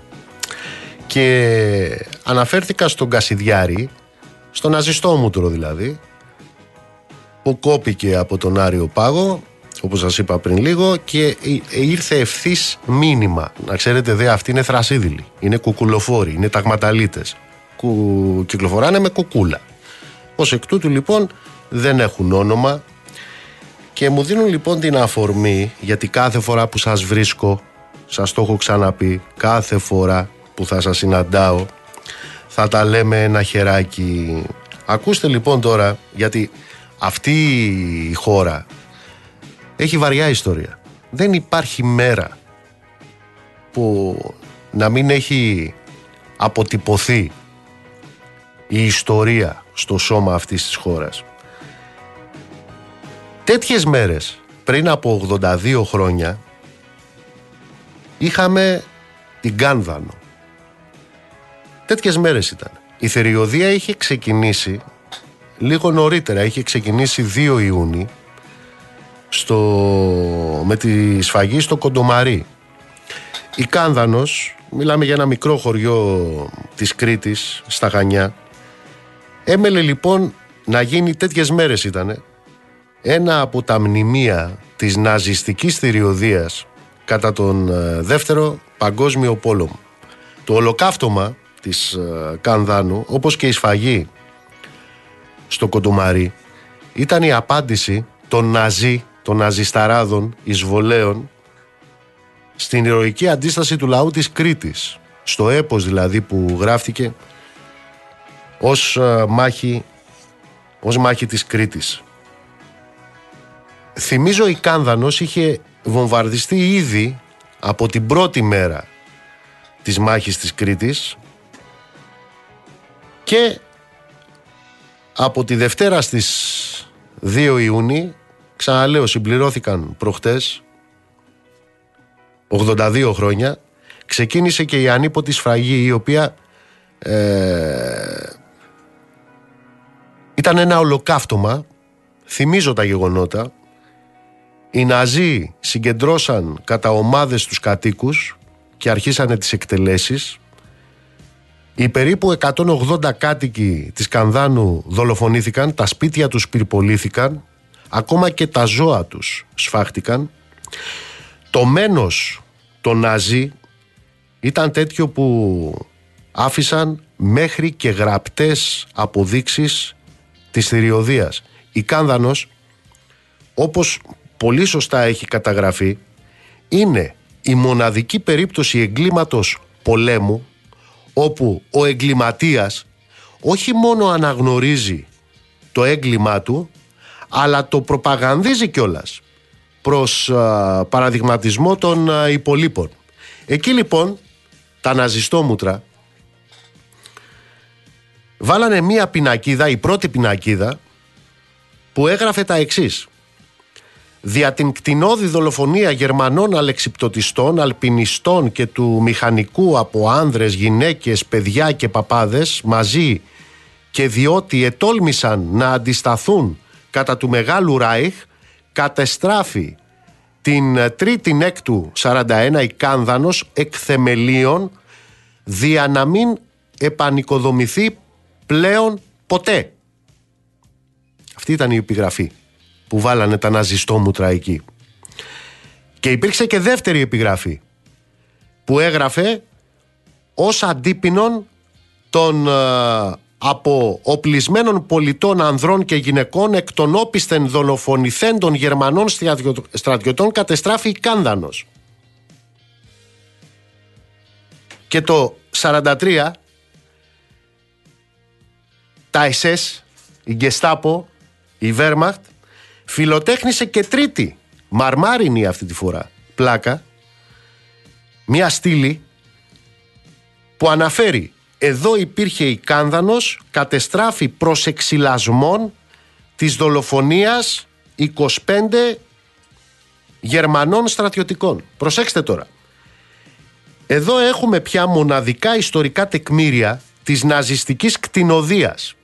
Και αναφέρθηκα στον Κασιδιάρη, στον ναζιστόμουτρο δηλαδή, που κόπηκε από τον Άριο Πάγο όπως σας είπα πριν λίγο και ήρθε ευθύς μήνυμα. Να ξέρετε δε αυτοί είναι θρασίδηλοι είναι κουκουλοφόροι, είναι ταγματαλίτες. Κου... κυκλοφοράνε με κουκούλα. Ως εκ τούτου λοιπόν δεν έχουν όνομα. Και μου δίνουν λοιπόν την αφορμή γιατί κάθε φορά που σας βρίσκω σας το έχω ξαναπεί κάθε φορά που θα σας συναντάω. Θα τα λέμε ένα χεράκι. Ακούστε λοιπόν τώρα γιατί αυτή η χώρα έχει βαριά ιστορία. Δεν υπάρχει μέρα που να μην έχει αποτυπωθεί η ιστορία στο σώμα αυτής της χώρας. Τέτοιες μέρες πριν από 82 χρόνια είχαμε την Κάνδανο. Τέτοιες μέρες ήταν. Η θηριωδία είχε ξεκινήσει λίγο νωρίτερα, είχε ξεκινήσει 2 Ιούνιου στο, με τη σφαγή στο Κοντομαρί. Η Κάνδανος, μιλάμε για ένα μικρό χωριό της Κρήτης, στα Χανιά, έμελε λοιπόν να γίνει τέτοιες μέρες ήτανε, ένα από τα μνημεία της ναζιστικής θηριωδίας κατά τον ε, δεύτερο παγκόσμιο πόλεμο. Το ολοκαύτωμα της ε, Κανδάνου, όπως και η σφαγή στο Κοντομάρι, ήταν η απάντηση των Ναζί, των Ναζισταράδων, εισβολέων, στην ηρωική αντίσταση του λαού της Κρήτης, στο έπος δηλαδή που γράφτηκε ως ε, μάχη, ως μάχη της Κρήτης. Θυμίζω η Κάνδανος είχε βομβαρδιστεί ήδη από την πρώτη μέρα της μάχης της Κρήτης και από τη Δευτέρα στις 2 Ιούνιου ξαναλέω συμπληρώθηκαν προχτές 82 χρόνια ξεκίνησε και η ανίποτη σφραγή η οποία ε, ήταν ένα ολοκαύτωμα. Θυμίζω τα γεγονότα οι Ναζί συγκεντρώσαν κατά ομάδες τους κατοίκους και αρχίσανε τις εκτελέσεις. Οι περίπου 180 κάτοικοι της Κανδάνου δολοφονήθηκαν, τα σπίτια τους πυρπολήθηκαν, ακόμα και τα ζώα τους σφάχτηκαν. Το μένος των Ναζί ήταν τέτοιο που άφησαν μέχρι και γραπτές αποδείξεις της θηριωδίας. Η Κάνδανος, όπως πολύ σωστά έχει καταγραφεί είναι η μοναδική περίπτωση εγκλήματος πολέμου όπου ο εγκληματίας όχι μόνο αναγνωρίζει το έγκλημά του αλλά το προπαγανδίζει κιόλας προς παραδειγματισμό των α, υπολείπων. Εκεί λοιπόν τα ναζιστόμουτρα βάλανε μία πινακίδα, η πρώτη πινακίδα που έγραφε τα εξής δια την κτηνόδη δολοφονία Γερμανών αλεξιπτοτιστών, αλπινιστών και του μηχανικού από άνδρες, γυναίκες, παιδιά και παπάδες μαζί και διότι ετόλμησαν να αντισταθούν κατά του Μεγάλου Ράιχ κατεστράφει την τρίτη έκτου 41 η Κάνδανος εκ θεμελίων δια να μην επανοικοδομηθεί πλέον ποτέ. Αυτή ήταν η επιγραφή που βάλανε τα ναζιστόμουτρα εκεί. Και υπήρξε και δεύτερη επιγραφή που έγραφε ως αντίπινον των ε, από οπλισμένων πολιτών ανδρών και γυναικών εκ των όπισθεν δολοφονηθέντων Γερμανών στρατιωτών κατεστράφει Κάνδανος. Και το 43 τα SS, η Γκεστάπο, η Βέρμαχτ Φιλοτέχνησε και τρίτη, μαρμάρινη αυτή τη φορά, πλάκα, μια στήλη που αναφέρει εδώ υπήρχε η Κάνδανος κατεστράφει προς εξυλασμόν της δολοφονίας 25 Γερμανών στρατιωτικών. Προσέξτε τώρα. Εδώ έχουμε πια μοναδικά ιστορικά τεκμήρια της ναζιστικής κτηνοδίας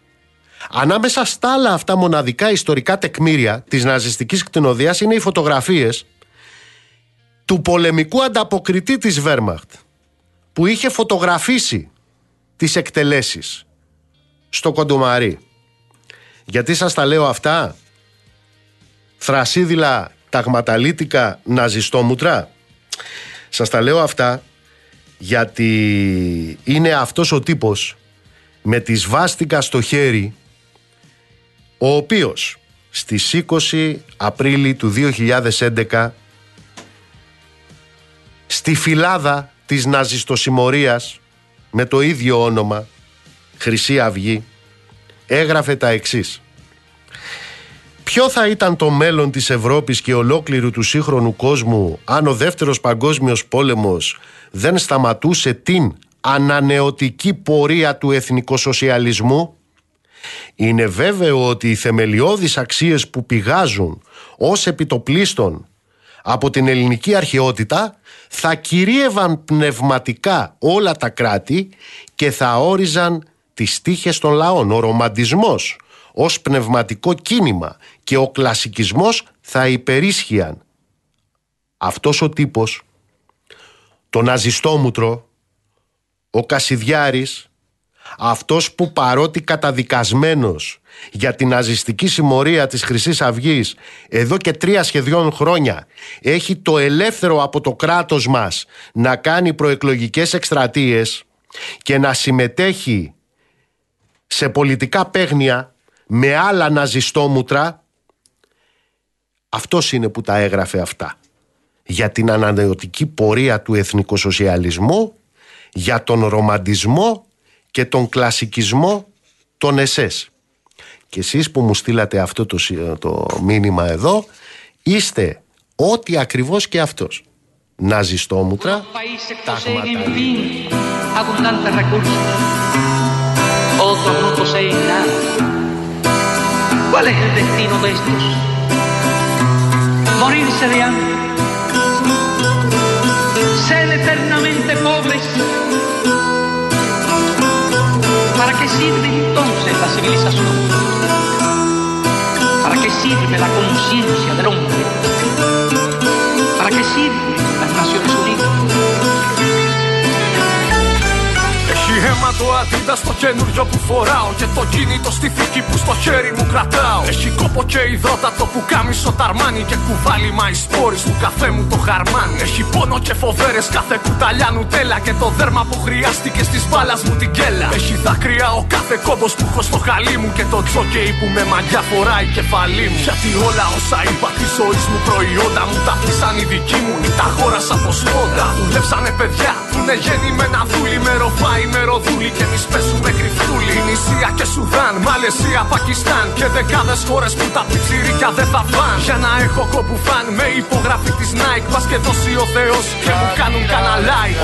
Ανάμεσα στα άλλα αυτά μοναδικά ιστορικά τεκμήρια της ναζιστικής κτηνοδίας είναι οι φωτογραφίες του πολεμικού ανταποκριτή της Βέρμαχτ που είχε φωτογραφίσει τις εκτελέσεις στο Κοντομαρί. Γιατί σας τα λέω αυτά; θρασίδηλα ταγματαλίτικα ναζιστόμουτρα. Σας τα λέω αυτά γιατί είναι αυτός ο τύπος με τη σβάστηκα στο χέρι ο οποίος στις 20 Απρίλη του 2011 στη φυλάδα της ναζιστοσημωρίας με το ίδιο όνομα Χρυσή Αυγή έγραφε τα εξής. Ποιο θα ήταν το μέλλον της Ευρώπης και ολόκληρου του σύγχρονου κόσμου αν ο δεύτερος παγκόσμιος πόλεμος δεν σταματούσε την ανανεωτική πορεία του εθνικοσοσιαλισμού είναι βέβαιο ότι οι θεμελιώδεις αξίες που πηγάζουν ως επιτοπλίστων από την ελληνική αρχαιότητα θα κυρίευαν πνευματικά όλα τα κράτη και θα όριζαν τις τύχες των λαών. Ο ρομαντισμός ως πνευματικό κίνημα και ο κλασικισμός θα υπερίσχυαν. Αυτός ο τύπος, το ναζιστόμουτρο, ο Κασιδιάρης, αυτός που παρότι καταδικασμένος για την ναζιστική συμμορία της χρυσής αυγής εδώ και τρία σχεδόν χρόνια έχει το ελεύθερο από το κράτος μας να κάνει προεκλογικές εκστρατείες και να συμμετέχει σε πολιτικά παίγνια με άλλα ναζιστόμουτρα αυτός είναι που τα έγραφε αυτά. Για την ανανεωτική πορεία του εθνικοσοσιαλισμού για τον ρομαντισμό και τον κλασικισμό των ΕΣΕΣ. Και εσείς που μου στείλατε αυτό το, το μήνυμα εδώ είστε ό,τι ακριβώς και αυτός. Ναζιστόμουτρα, τάγματα ¿Cuál es el destino de estos? Morirse de hambre. Ser eternamente pobres. ¿Para qué sirve entonces la civilización? ¿Para qué sirve la conciencia del hombre? ¿Para qué sirven las Naciones Unidas? Αίμα το αντίδα στο καινούριο που φοράω Και το κίνητο στη θήκη που στο χέρι μου κρατάω. Έχει κόπο και υδρότατο που κάμισο ταρμάνι Και κουβάλι μα οι σπόροι του καφέ μου το χαρμάνι. Έχει πόνο και φοβέρες κάθε κουταλιά νουτέλα Και το δέρμα που χρειάστηκε στις μπάλας μου την κέλα. Έχει δάκρυα ο κάθε κόμπος που έχω στο χαλί μου Και το τζόκεϊ που με μαγιά φοράει κεφαλή μου. Γιατί όλα όσα είπα της ζωής μου προϊόντα μου Τα αφήσαν οι δικοί μου. Ή τα χώρασα από σπόντα Δουλέψανε παιδιά που είναι γεννημένα δούλοι με ροφάι με ροδούλη και εμείς πέσουμε κρυφτούλη. Νησία και Σουδάν, Μαλαισία, Πακιστάν και δεκάδες χώρες που τα πιτσιρίκια δεν θα φαν. Για να έχω κόπου φαν με υπογραφή της Nike. Πας και δώσει ο Θεός και μου κάνουν καναλάι. Όταν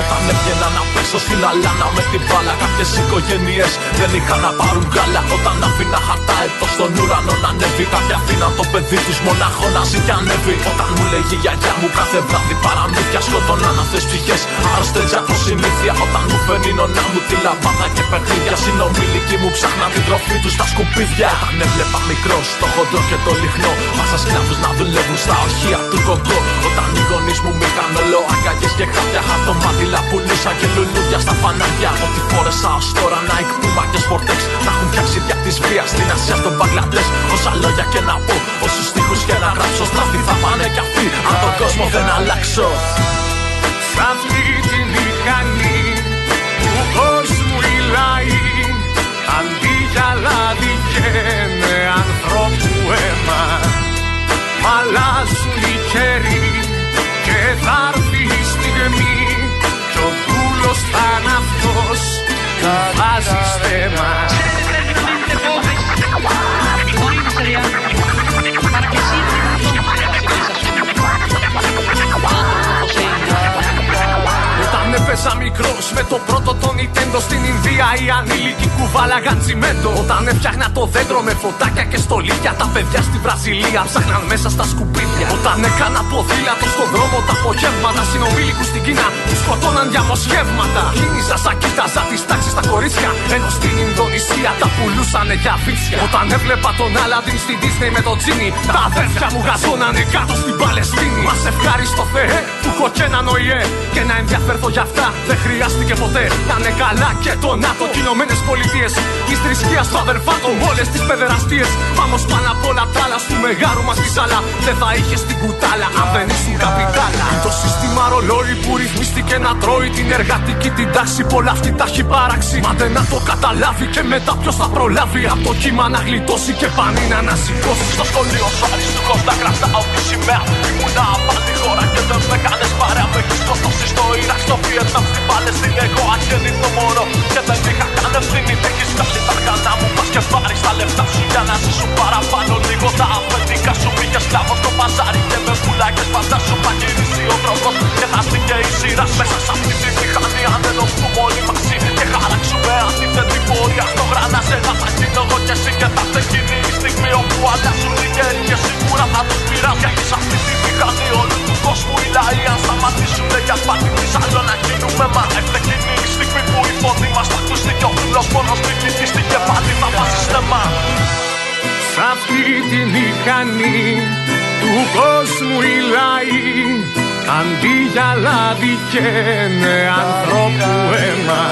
έβγαινα να πέσω στην αλάνα με την μπάλα, κάποιες οικογένειες δεν είχαν να πάρουν γάλα. Όταν άφηνα χαρτά έτο στον ουρανό να ανέβει, κάποια αφήναν το παιδί του μονάχο να ζει και ανέβει. Όταν μου λέγει η γιαγιά μου κάθε βράδυ παραμύθια σκοτώναν αυτέ ψυχές. Άρρωστε από συνήθεια όταν μου φέρνει νονά μου τη λαμπάδα και παιχνίδια. Συνομιλικοί μου ψάχναν την τροφή τους στα σκουπίδια. Όταν έβλεπα μικρό, το χοντρό και το λιχνό. Μάσα σκλάβους να δουλεύουν στα ορχεία του κοκκό. Όταν οι γονείς μου μήκαν είχαν όλο αγκαγιέ και χάπια. Χαρτομάτιλα πουλούσα και λουλούδια στα φανάρια. Ό,τι φόρεσα ως τώρα να εκπούμα και σπορτέξ. Να έχουν φτιάξει δια της βίας στην Ασία, στον Μπαγκλαντές. Όσα λόγια και να πω, όσους τείχου και να γράψω. Στραφτή θα πάνε κι αυτοί, αν τον κόσμο δεν αλλάξω. Σ' αυτή τη μηχανή του κόσμου η λαοί Αντί για λάδι καίνε ανθρώπου αίμα Μ' αλλάζουν οι καιροί και θα έρθει η στιγμή Κι ο δούλος θα είναι αυτός. Που βάζει στέμα έπαιζα μικρός με το πρώτο το Nintendo στην Ινδία, οι ανήλικοι κουβάλαγαν τσιμέντο. Όταν έφτιαχνα το δέντρο με φωτάκια και στολίδια, τα παιδιά στη Βραζιλία ψάχναν μέσα στα σκουπίδια. Όταν έκανα ποδήλατο στον δρόμο τα απογεύματα, συνομήλικου στην Κίνα τους σκοτώναν διαμοσχεύματα. Κίνηζα σαν κοίταζα τις τάξεις στα κορίτσια, ενώ στην Ινδονησία τα πουλούσανε για βίτσια. Όταν έβλεπα τον Άλαντιν στην Disney με το Τζίνι, τα αδέρφια μου γαζώνανε κάτω στην Παλαιστίνη. Μας ευχάριστο Θεέ Φούκο και έναν ΟΗΕ και να ενδιαφέρθω για αυτά δεν χρειάστηκε ποτέ να είναι καλά και το ΝΑΤΟ. Κοινωμένε πολιτείες της θρησκείας του αδερφάτο. Όλες τις παιδεραστίες. Πάμε πάνω απ' όλα τα άλλα σου μεγάρου μας τη ζάλα. Δεν θα είχες την κουτάλα αν δεν ήσουν καπιτάλα. Το σύστημα ρολόι που ρυθμίστηκε να τρώει την εργατική την τάξη. Πολλά αυτή τα έχει παράξει. Μα δεν να το καταλάβει και μετά ποιος θα προλάβει από το κύμα να γλιτώσει και πανί να ανασηκώσει. Στο σχολείο σου του κοντά κρατάω τη σημαία. Ήμουνα απάντη χώρα και δεν με κάνες παρέα. Με έχεις σκοτώσει στο Ιράκ, στο Βιετνάμ, στην Παλαιστίνη. Εγώ αγέννητο μωρό και δεν είχα καν ευθύνη. Έχεις βγάλει τα αργανά μου, πας και πάρεις τα λεφτά σου για να ζήσουν παραπάνω. Λίγο τα αφεντικά σου πήγε σκλάβο στο παζάρι και με πουλάκες φαντάσου θα γυρίσει ο τρόπος και θα έρθει και η σειρά μέσα σε αυτή τη μηχανή. Αν δεν οφθούμε όλοι μαζί και χαράξουμε αντίθετη πορεία. Στο γρανάζε να θα γίνω εγώ και εσύ και θα έρθει εκείνη η στιγμή όπου αλλάζουν οι γέροι και σίγουρα θα τους πειράζει. Γιατί σε αυτή τη μηχανή όλου τους κόσμου οι λαοί αν σταματήσουν για σπάτι τη άλλο να γίνουμε μα έρθε εκείνη η στιγμή που η φωνή μας θα ακουστεί και ο φίλος μόνος μην κοιτήσει και πάλι θα βάζει στεμά. Σ' αυτή τη μηχανή του κόσμου οι λαοί αντί για λάδι καίνε ανθρώπου αίμα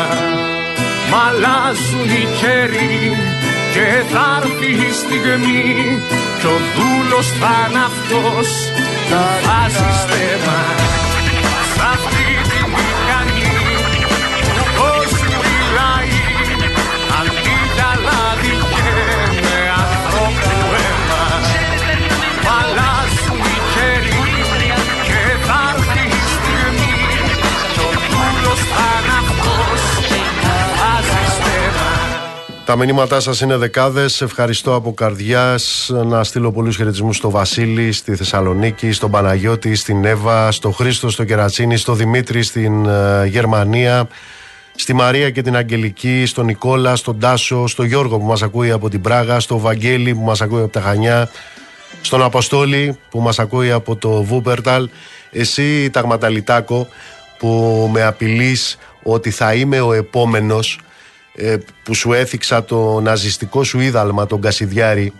μ' αλλάζουν οι καιροί και θα έρθει η στιγμή κι ο δούλος θα είναι αυτός. Που βάζει στέμα Σ' αυτή τη μηχανή του κόσμου οι λαοί αντί για λάδι καίνε ανθρώπου αίμα μ' αλλάζουν οι καιροί και θα έρθει η στιγμή κι ο δούλος θα είναι Τα μηνύματά σας είναι δεκάδες. Ευχαριστώ από καρδιάς. Να στείλω πολλούς χαιρετισμούς στο Βασίλη, στη Θεσσαλονίκη, στον Παναγιώτη, στην Εύα, στο Χρήστο, στο Κερατσίνη, στο Δημήτρη, στην ε, Γερμανία, στη Μαρία και την Αγγελική, στον Νικόλα, στον Τάσο, στον Γιώργο που μας ακούει από την Πράγα, στο Βαγγέλη που μας ακούει από τα Χανιά, στον Αποστόλη που μας ακούει από το Βούπερταλ, εσύ Ταγματαλιτάκο που με απειλείς ότι θα είμαι ο επόμενος ε, που σου έθιξα το ναζιστικό σου είδαλμα τον Κασιδιάρη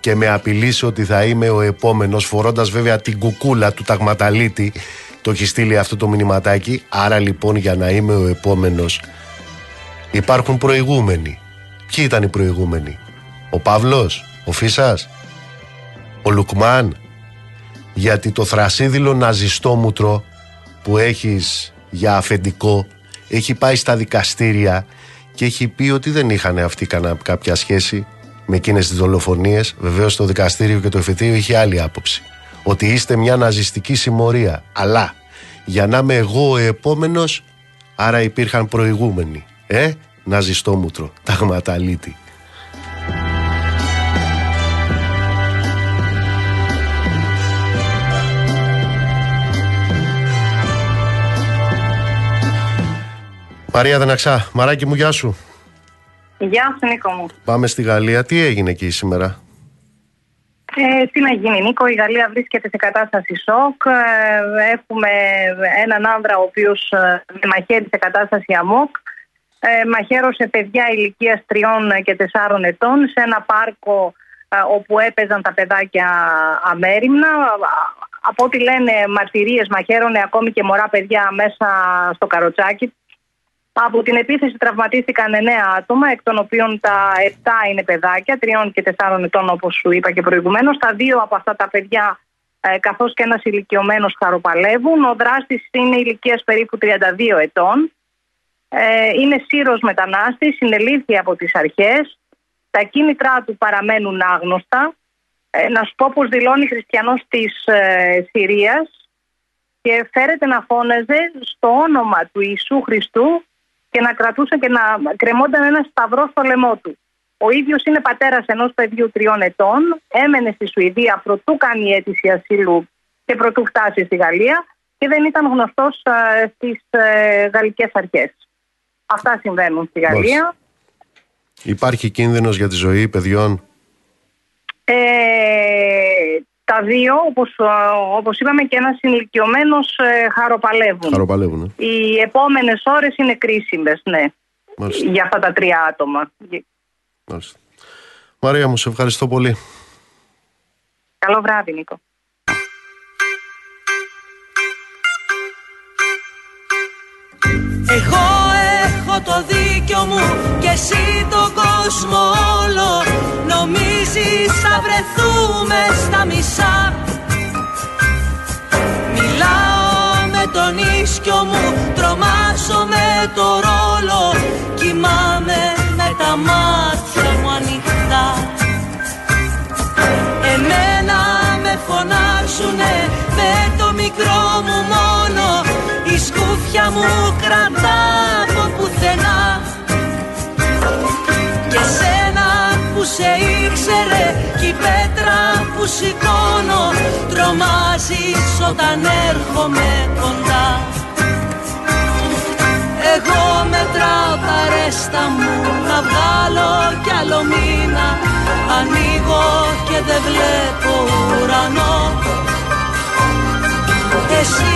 και με απειλείς ότι θα είμαι ο επόμενος φορώντας βέβαια την κουκούλα του Ταγματαλίτη το έχει στείλει αυτό το μηνυματάκι. Άρα λοιπόν για να είμαι ο επόμενος υπάρχουν προηγούμενοι. Ποιοι ήταν οι προηγούμενοι; Ο Παύλος, ο Φίσας ο Λουκμάν. Γιατί το θρασίδηλο ναζιστόμουτρο που έχεις για αφεντικό έχει πάει στα δικαστήρια και έχει πει ότι δεν είχαν αυτοί κανένα, κάποια σχέση με εκείνες τις δολοφονίες. Βεβαίως το δικαστήριο και το εφετείο είχε άλλη άποψη. Ότι είστε μια ναζιστική συμμορία. Αλλά για να είμαι εγώ ο επόμενος άρα υπήρχαν προηγούμενοι. Ε, ναζιστόμουτρο, ταγματαλίτη Μαρία Δεναξά, μαράκι μου, γεια σου. Γεια σου Νίκο μου. Πάμε στη Γαλλία. Τι έγινε εκεί σήμερα; Ε, τι να γίνει Νίκο, η Γαλλία βρίσκεται σε κατάσταση σοκ. Ε, έχουμε έναν άνδρα ο οποίος ε, μαχαίρει σε κατάσταση αμόκ. Ε, μαχαίρωσε παιδιά ηλικίας τριών και τεσσάρων ετών σε ένα πάρκο ε, όπου έπαιζαν τα παιδάκια αμέριμνα. Από ό,τι λένε μαρτυρίες μαχαίρωνε ακόμη και μωρά παιδιά μέσα στο καροτσάκι από την επίθεση τραυματίστηκαν 9 άτομα, εκ των οποίων τα 7 είναι παιδάκια, 3 και 4 ετών όπως σου είπα και προηγουμένως. Τα δύο από αυτά τα παιδιά, ε, καθώς και ένας ηλικιωμένος, χαροπαλεύουν. Ο δράστης είναι ηλικίας περίπου 32 ετών. Ε, είναι σύρος μετανάστης, συνελήφθη από τις αρχές. Τα κίνητρά του παραμένουν άγνωστα. Ε, να σου πω πως δηλώνει χριστιανός της ε, Συρίας και φέρεται να φώναζε στο όνομα του Ιησού Χριστού και να κρατούσε και να κρεμόταν ένα σταυρό στο λαιμό του. Ο ίδιος είναι πατέρας ενός παιδιού τριών ετών, έμενε στη Σουηδία προτού κάνει αίτηση ασύλου και προτού φτάσει στη Γαλλία και δεν ήταν γνωστός στις ε, γαλλικές αρχές. Αυτά συμβαίνουν στη Γαλλία. Υπάρχει κίνδυνος για τη ζωή παιδιών; Ε, τα δύο, όπως, όπως είπαμε και ένας ηλικιωμένος ε, χαροπαλεύουν. Χαροπαλεύουν. ε. Οι επόμενες ώρες είναι κρίσιμες, ναι, Μάλιστα. για αυτά τα τρία άτομα. Μάλιστα. Μαρία μου, σε ευχαριστώ πολύ. Καλό βράδυ, Νίκο. Εγώ έχω το δίκιο μου και εσύ τον κόσμο όλο Νομίζεις θα βρεθούμε στα μισά. Μιλάω με τον ίσκιο μου, τρομάζω με το ρόλο Κοιμάμαι με τα μάτια μου ανοιχτά. Εμένα με φωνάζουνε με το μικρό μου μόνο Η σκούφια μου κρατά από πουθενά που σε ήξερε κι η πέτρα που σηκώνω Τρομάζεις όταν έρχομαι κοντά. Εγώ μετράω τα ρέστα μου να βγάλω κι άλλο μήνα. Ανοίγω και δεν βλέπω ουρανό Εσύ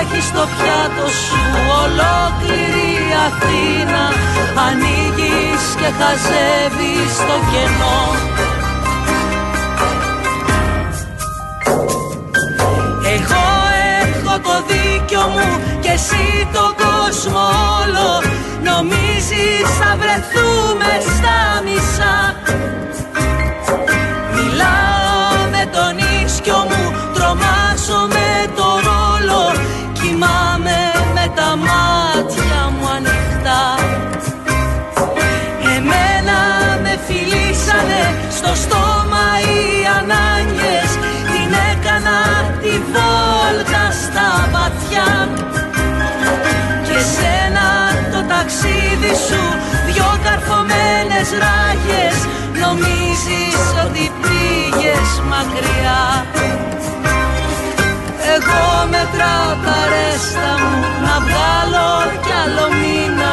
έχεις το πιάτο σου ολόκληρη Αθήνα. Ανοίγεις και χαζεύεις το κενό. Εγώ έχω το δίκιο μου και εσύ τον κόσμο όλο. Νομίζεις θα βρεθούμε στα μισά βόλτα στα βαθιά. Και σένα το ταξίδι σου δυο καρφωμένες ράγες Νομίζεις ότι πήγες μακριά. Εγώ μετράω τα ρέστα μου να βγάλω κι άλλο μήνα.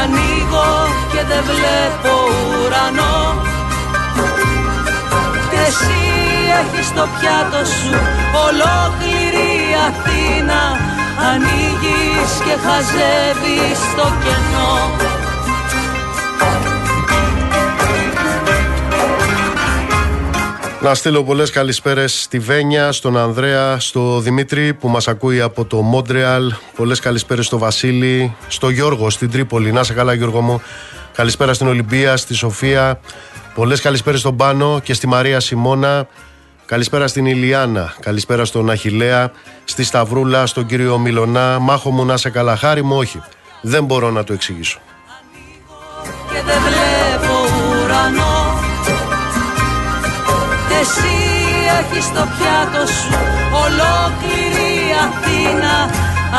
Ανοίγω και δεν βλέπω ουρανό. Και εσύ έχεις το πιάτο σου ολόκληρη Αθήνα Ανοίγεις και χαζεύεις το κενό Να στείλω πολλές καλησπέρες στη Βένια, στον Ανδρέα, στο Δημήτρη που μας ακούει από το Μόντρεαλ. Πολλές καλησπέρες στο Βασίλη, στο Γιώργο, στην Τρίπολη. Να σε καλά, Γιώργο μου. Καλησπέρα στην Ολυμπία, στη Σοφία. Πολλές καλησπέρες στον Πάνο και στη Μαρία Σιμώνα. Καλησπέρα στην Ηλιάνα. Καλησπέρα στον Αχηλέα, στη Σταυρούλα, στον κύριο Μιλονά. Μάχο μου να σε καλά, χάρη μου, όχι. Δεν μπορώ να το εξηγήσω. και δεν βλέπω ουρανό Εσύ έχεις το πιάτο σου ολόκληρη Αθήνα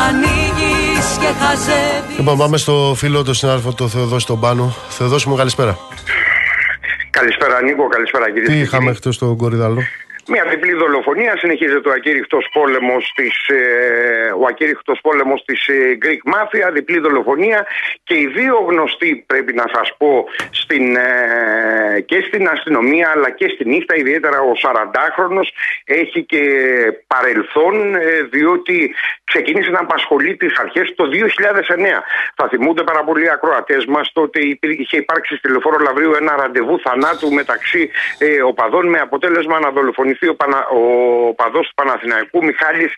Ανοίγεις και χαζεύεις Λοιπόν, πάμε στο φίλο του συνάδελφο, το Θεοδόση τον Πάνο. Θεοδόση μου, καλησπέρα. Καλησπέρα Νίκο, καλησπέρα κύριε. Τι είχαμε χθε στο Κορυδαλό; Μια διπλή δολοφονία συνεχίζεται ο ακήρυχτος πόλεμος της, ε, ο ακήρυχτος πόλεμος της ε, Greek Mafia, διπλή δολοφονία και οι δύο γνωστοί πρέπει να σας πω στην, ε, και στην αστυνομία αλλά και στη νύχτα ιδιαίτερα ο 40χρονος έχει και παρελθόν ε, διότι ξεκίνησε να απασχολεί τις αρχές το 2009. Θα θυμούνται πάρα πολλοί ακροατές μας τότε υπήρ- είχε υπάρξει στη Λεωφόρο Λαβρίου ένα ραντεβού θανάτου μεταξύ ε, οπαδών με αποτέλεσμα να δολοφονηθεί ο, Πανα, ο παδός του Παναθηναϊκού Μιχάλης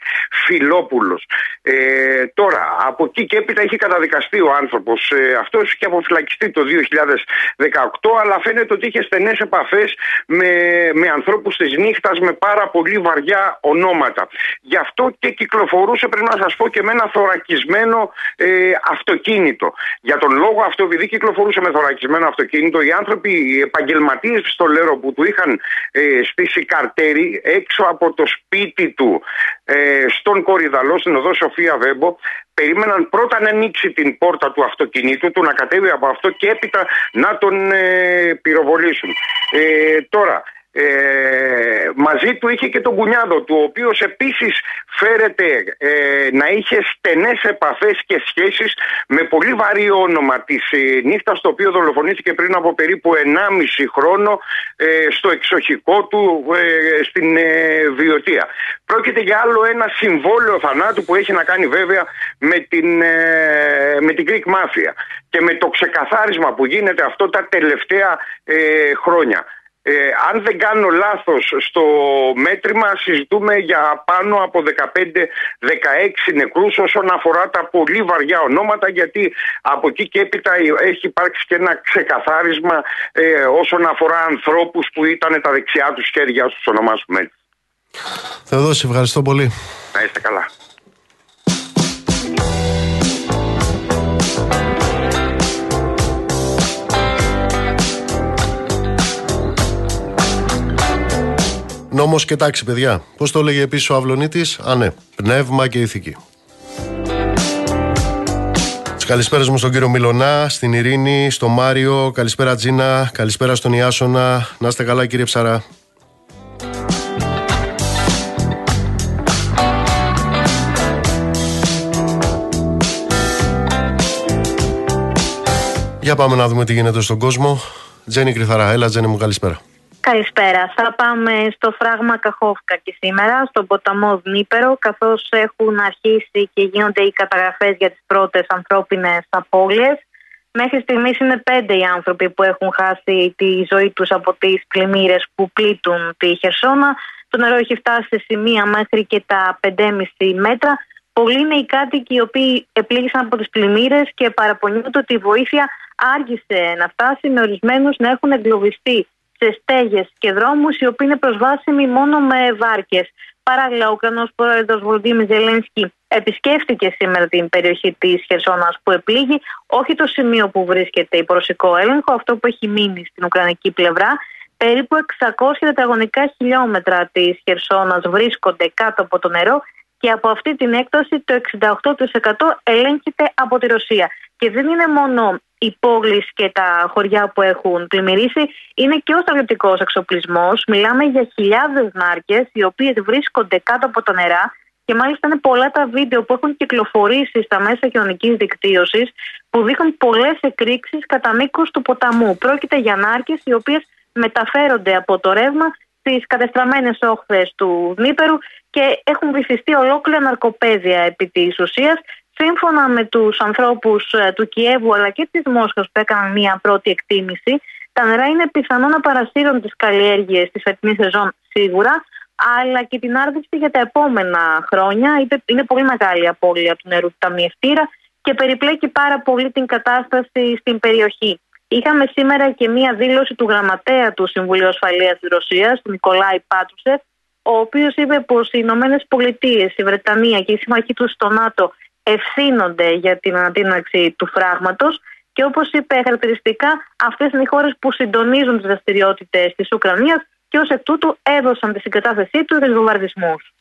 Φιλόπουλος. Ε, τώρα, από εκεί και έπειτα έχει καταδικαστεί ο άνθρωπος ε, αυτός και αποφυλακιστεί το 2018 αλλά φαίνεται ότι είχε στενές επαφές με, με ανθρώπους της νύχτας με πάρα πολύ βαριά ονόματα. Γι' αυτό και κυκλοφορούσε πρέπει να σας πω και με ένα θωρακισμένο ε, αυτοκίνητο. Για τον λόγο αυτό επειδή κυκλοφορούσε με θωρακισμένο αυτοκίνητο οι άνθρωποι, οι επαγγελματίες στο Λέρο που του είχαν ε, στήσει καρτέρι έξω από το σπίτι του ε, στον Κορυδαλό, στην οδό Σοφία Βέμπο, περίμεναν πρώτα να ανοίξει την πόρτα του αυτοκινήτου του, να κατέβει από αυτό και έπειτα να τον ε, πυροβολήσουν. Ε, τώρα, ε, μαζί του είχε και τον κουνιάδο του, ο οποίος επίσης φέρεται ε, να είχε στενές επαφές και σχέσεις με πολύ βαρύ όνομα της ε, νύχτας, το οποίο δολοφονήθηκε πριν από περίπου 1,5 χρόνο ε, στο εξοχικό του ε, στην ε, Βιωτία. Πρόκειται για άλλο ένα συμβόλαιο θανάτου που έχει να κάνει βέβαια με την, ε, με την Greek Mafia και με το ξεκαθάρισμα που γίνεται αυτό τα τελευταία ε, χρόνια. Ε, αν δεν κάνω λάθος στο μέτρημα συζητούμε για πάνω από 15-16 νεκρούς όσον αφορά τα πολύ βαριά ονόματα γιατί από εκεί και έπειτα έχει υπάρξει και ένα ξεκαθάρισμα ε, όσον αφορά ανθρώπους που ήταν τα δεξιά τους χέρια στους ονομάσουμε έτσι. Θεοδόση, ευχαριστώ πολύ. Να είστε καλά. Νόμος και τάξη, παιδιά. Πώς το έλεγε επίσης ο Αυλονίτης; Α, ναι. Πνεύμα και ηθική. Τις καλησπέρες μου στον κύριο Μιλονά, στην Ειρήνη, στον Μάριο. Καλησπέρα Τζίνα. Καλησπέρα στον Ιάσονα. Να είστε καλά, κύριε Ψαρά. Για πάμε να δούμε τι γίνεται στον κόσμο. Τζένι Κρυθαρά, έλα Τζένι μου καλησπέρα. Καλησπέρα. Θα πάμε στο φράγμα Καχόφκα και σήμερα, στον ποταμό Δνήπερο, καθώς έχουν αρχίσει και γίνονται οι καταγραφές για τις πρώτες ανθρώπινες απώλειες. Μέχρι στιγμής είναι πέντε οι άνθρωποι που έχουν χάσει τη ζωή τους από τις πλημμύρες που πλήττουν τη Χερσόνα. Το νερό έχει φτάσει σε σημεία μέχρι και τα 5,5 μέτρα. Πολλοί είναι οι κάτοικοι οι οποίοι επλήγησαν από τις πλημμύρες και παραπονιούνται ότι η βοήθεια άργησε να φτάσει με ορισμένους να έχουν εγκλωβιστεί σε στέγες και δρόμους οι οποίοι είναι προσβάσιμοι μόνο με βάρκες. Παράλληλα, ο Ουκρανός πρόεδρος Βολδίμη Ζελένσκι επισκέφτηκε σήμερα την περιοχή της Χερσόνας που επλήγει, όχι το σημείο που βρίσκεται η προσικό έλεγχο, αυτό που έχει μείνει στην Ουκρανική πλευρά. Περίπου 600 τετραγωνικά χιλιόμετρα της Χερσόνας βρίσκονται κάτω από το νερό και από αυτή την έκταση το 68% ελέγχεται από τη Ρωσία. Και δεν είναι μόνο οι πόλεις και τα χωριά που έχουν πλημμυρίσει, είναι και ο στρατιωτικός εξοπλισμός. Μιλάμε για χιλιάδες νάρκε, οι οποίες βρίσκονται κάτω από τα νερά και μάλιστα είναι πολλά τα βίντεο που έχουν κυκλοφορήσει στα μέσα κοινωνικής δικτύωσης που δείχνουν πολλές εκρήξεις κατά μήκος του ποταμού. Πρόκειται για νάρκες οι οποίες μεταφέρονται από το ρεύμα στις κατεστραμμένες όχθες του Δνήπερου και έχουν βυθιστεί ολόκληρα ναρκοπαίδια επί της ουσίας σύμφωνα με τους ανθρώπους ε, του Κιέβου αλλά και της Μόσχας που έκαναν μια πρώτη εκτίμηση, τα νερά είναι πιθανό να παρασύρουν τις καλλιέργειες της φετινής σεζόν σίγουρα, αλλά και την άρδευση για τα επόμενα χρόνια. Είναι πολύ μεγάλη η απώλεια του νερού του ταμιευτήρα και περιπλέκει πάρα πολύ την κατάσταση στην περιοχή. Είχαμε σήμερα και μία δήλωση του γραμματέα του Συμβουλίου Ασφαλείας της Ρωσίας, του Νικολάη Πάτρουσεφ, ο οποίος είπε πως οι Ηνωμένες Πολιτείες, η Βρετανία και οι συμμαχοί τους στο ΝΑΤΟ ευθύνονται για την ανατείναξη του φράγματος και όπως είπε χαρακτηριστικά αυτές είναι οι χώρες που συντονίζουν τις δραστηριότητες της Ουκρανίας και ως εκ τούτου έδωσαν τη συγκατάθεσή τους για τους βομβαρδισμούς.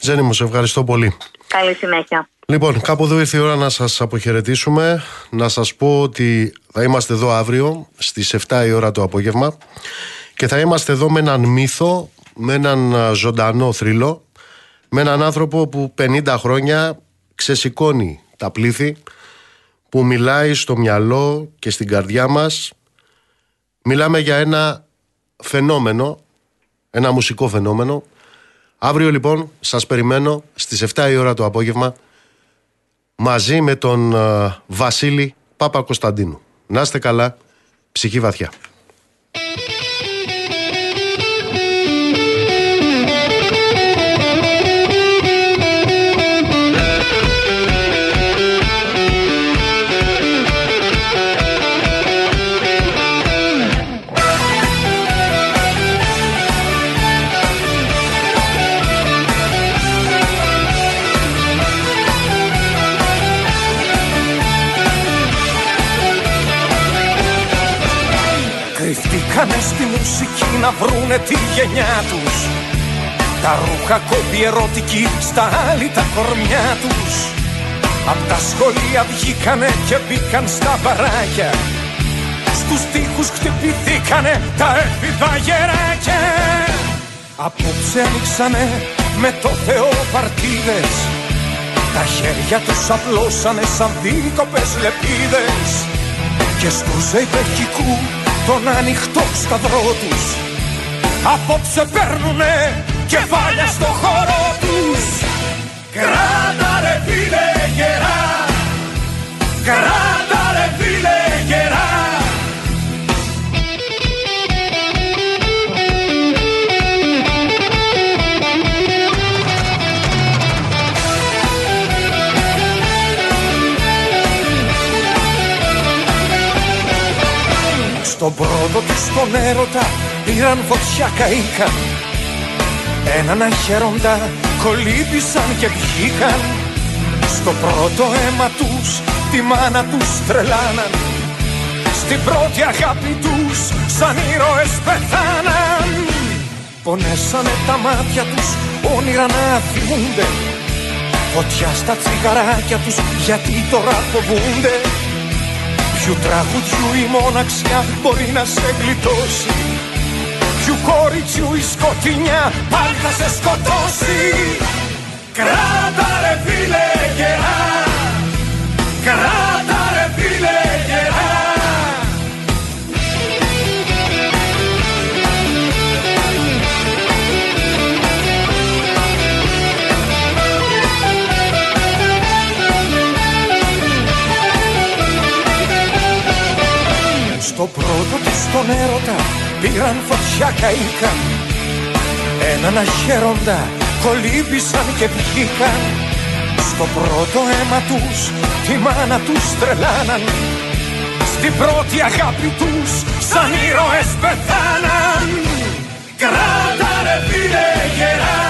Ζένη μου, σε ευχαριστώ πολύ. Καλή συνέχεια. Λοιπόν, κάπου εδώ ήρθε η ώρα να σας αποχαιρετήσουμε. Να σας πω ότι θα είμαστε εδώ αύριο στις 7 η ώρα το απόγευμα και θα είμαστε εδώ με έναν μύθο, με έναν ζωντανό θρύλο, με έναν άνθρωπο που 50 χρόνια ξεσηκώνει τα πλήθη που μιλάει στο μυαλό και στην καρδιά μας. Μιλάμε για ένα φαινόμενο ένα μουσικό φαινόμενο. Αύριο λοιπόν σας περιμένω στις 7 η ώρα το απόγευμα μαζί με τον uh, Βασίλη Πάπα Κωνσταντίνου να είστε καλά ψυχή βαθιά Κάνε στη μουσική να βρούνε τη γενιά τους. Τα ρούχα κόμπι ερωτική στα άλλη τα κορμιά τους. Απ' τα σχολεία βγήκανε και μπήκαν στα παράκια Στους τοίχους χτυπηθήκανε τα έφηβα γεράκια. Απόψε ανοίξανε με το Θεό παρτίδες Τα χέρια τους απλώσανε σαν δίκοπες λεπίδες. Και στους ζεϊπεχικού τον ανοιχτό σταυρό τους. Απόψε παίρνουνε κεφάλια στο χώρο τους. Κράτα ρε φίλε γερά. Κράτα Στον πρώτο του στον έρωτα πήραν φωτιά καήκαν Έναν αχαίροντα κολύμπησαν και βγήκαν. Στο πρώτο αίμα τους τη μάνα τους τρελάναν. Στην πρώτη αγάπη τους σαν ήρωες πεθάναν. Πονέσανε τα μάτια τους όνειρα να θυμούνται Φωτιά στα τσιγαράκια τους γιατί τώρα φοβούνται Ποιου τραγουδιού η μοναξιά μπορεί να σε γλιτώσει; Ποιου κοριτσιού η σκοτεινιά πάλι θα σε σκοτώσει; Κράτα ρε φίλε γερά. Κράτα Στο πρώτο του τον έρωτα πήραν φωτιά καήκαν Έναν αχέροντα κολύμπησαν και βγήκαν. Στο πρώτο αίμα τους τη μάνα τους τρελάναν. Στην πρώτη αγάπη τους σαν ήρωες πεθάναν. Κράτα ρε φίλε γερά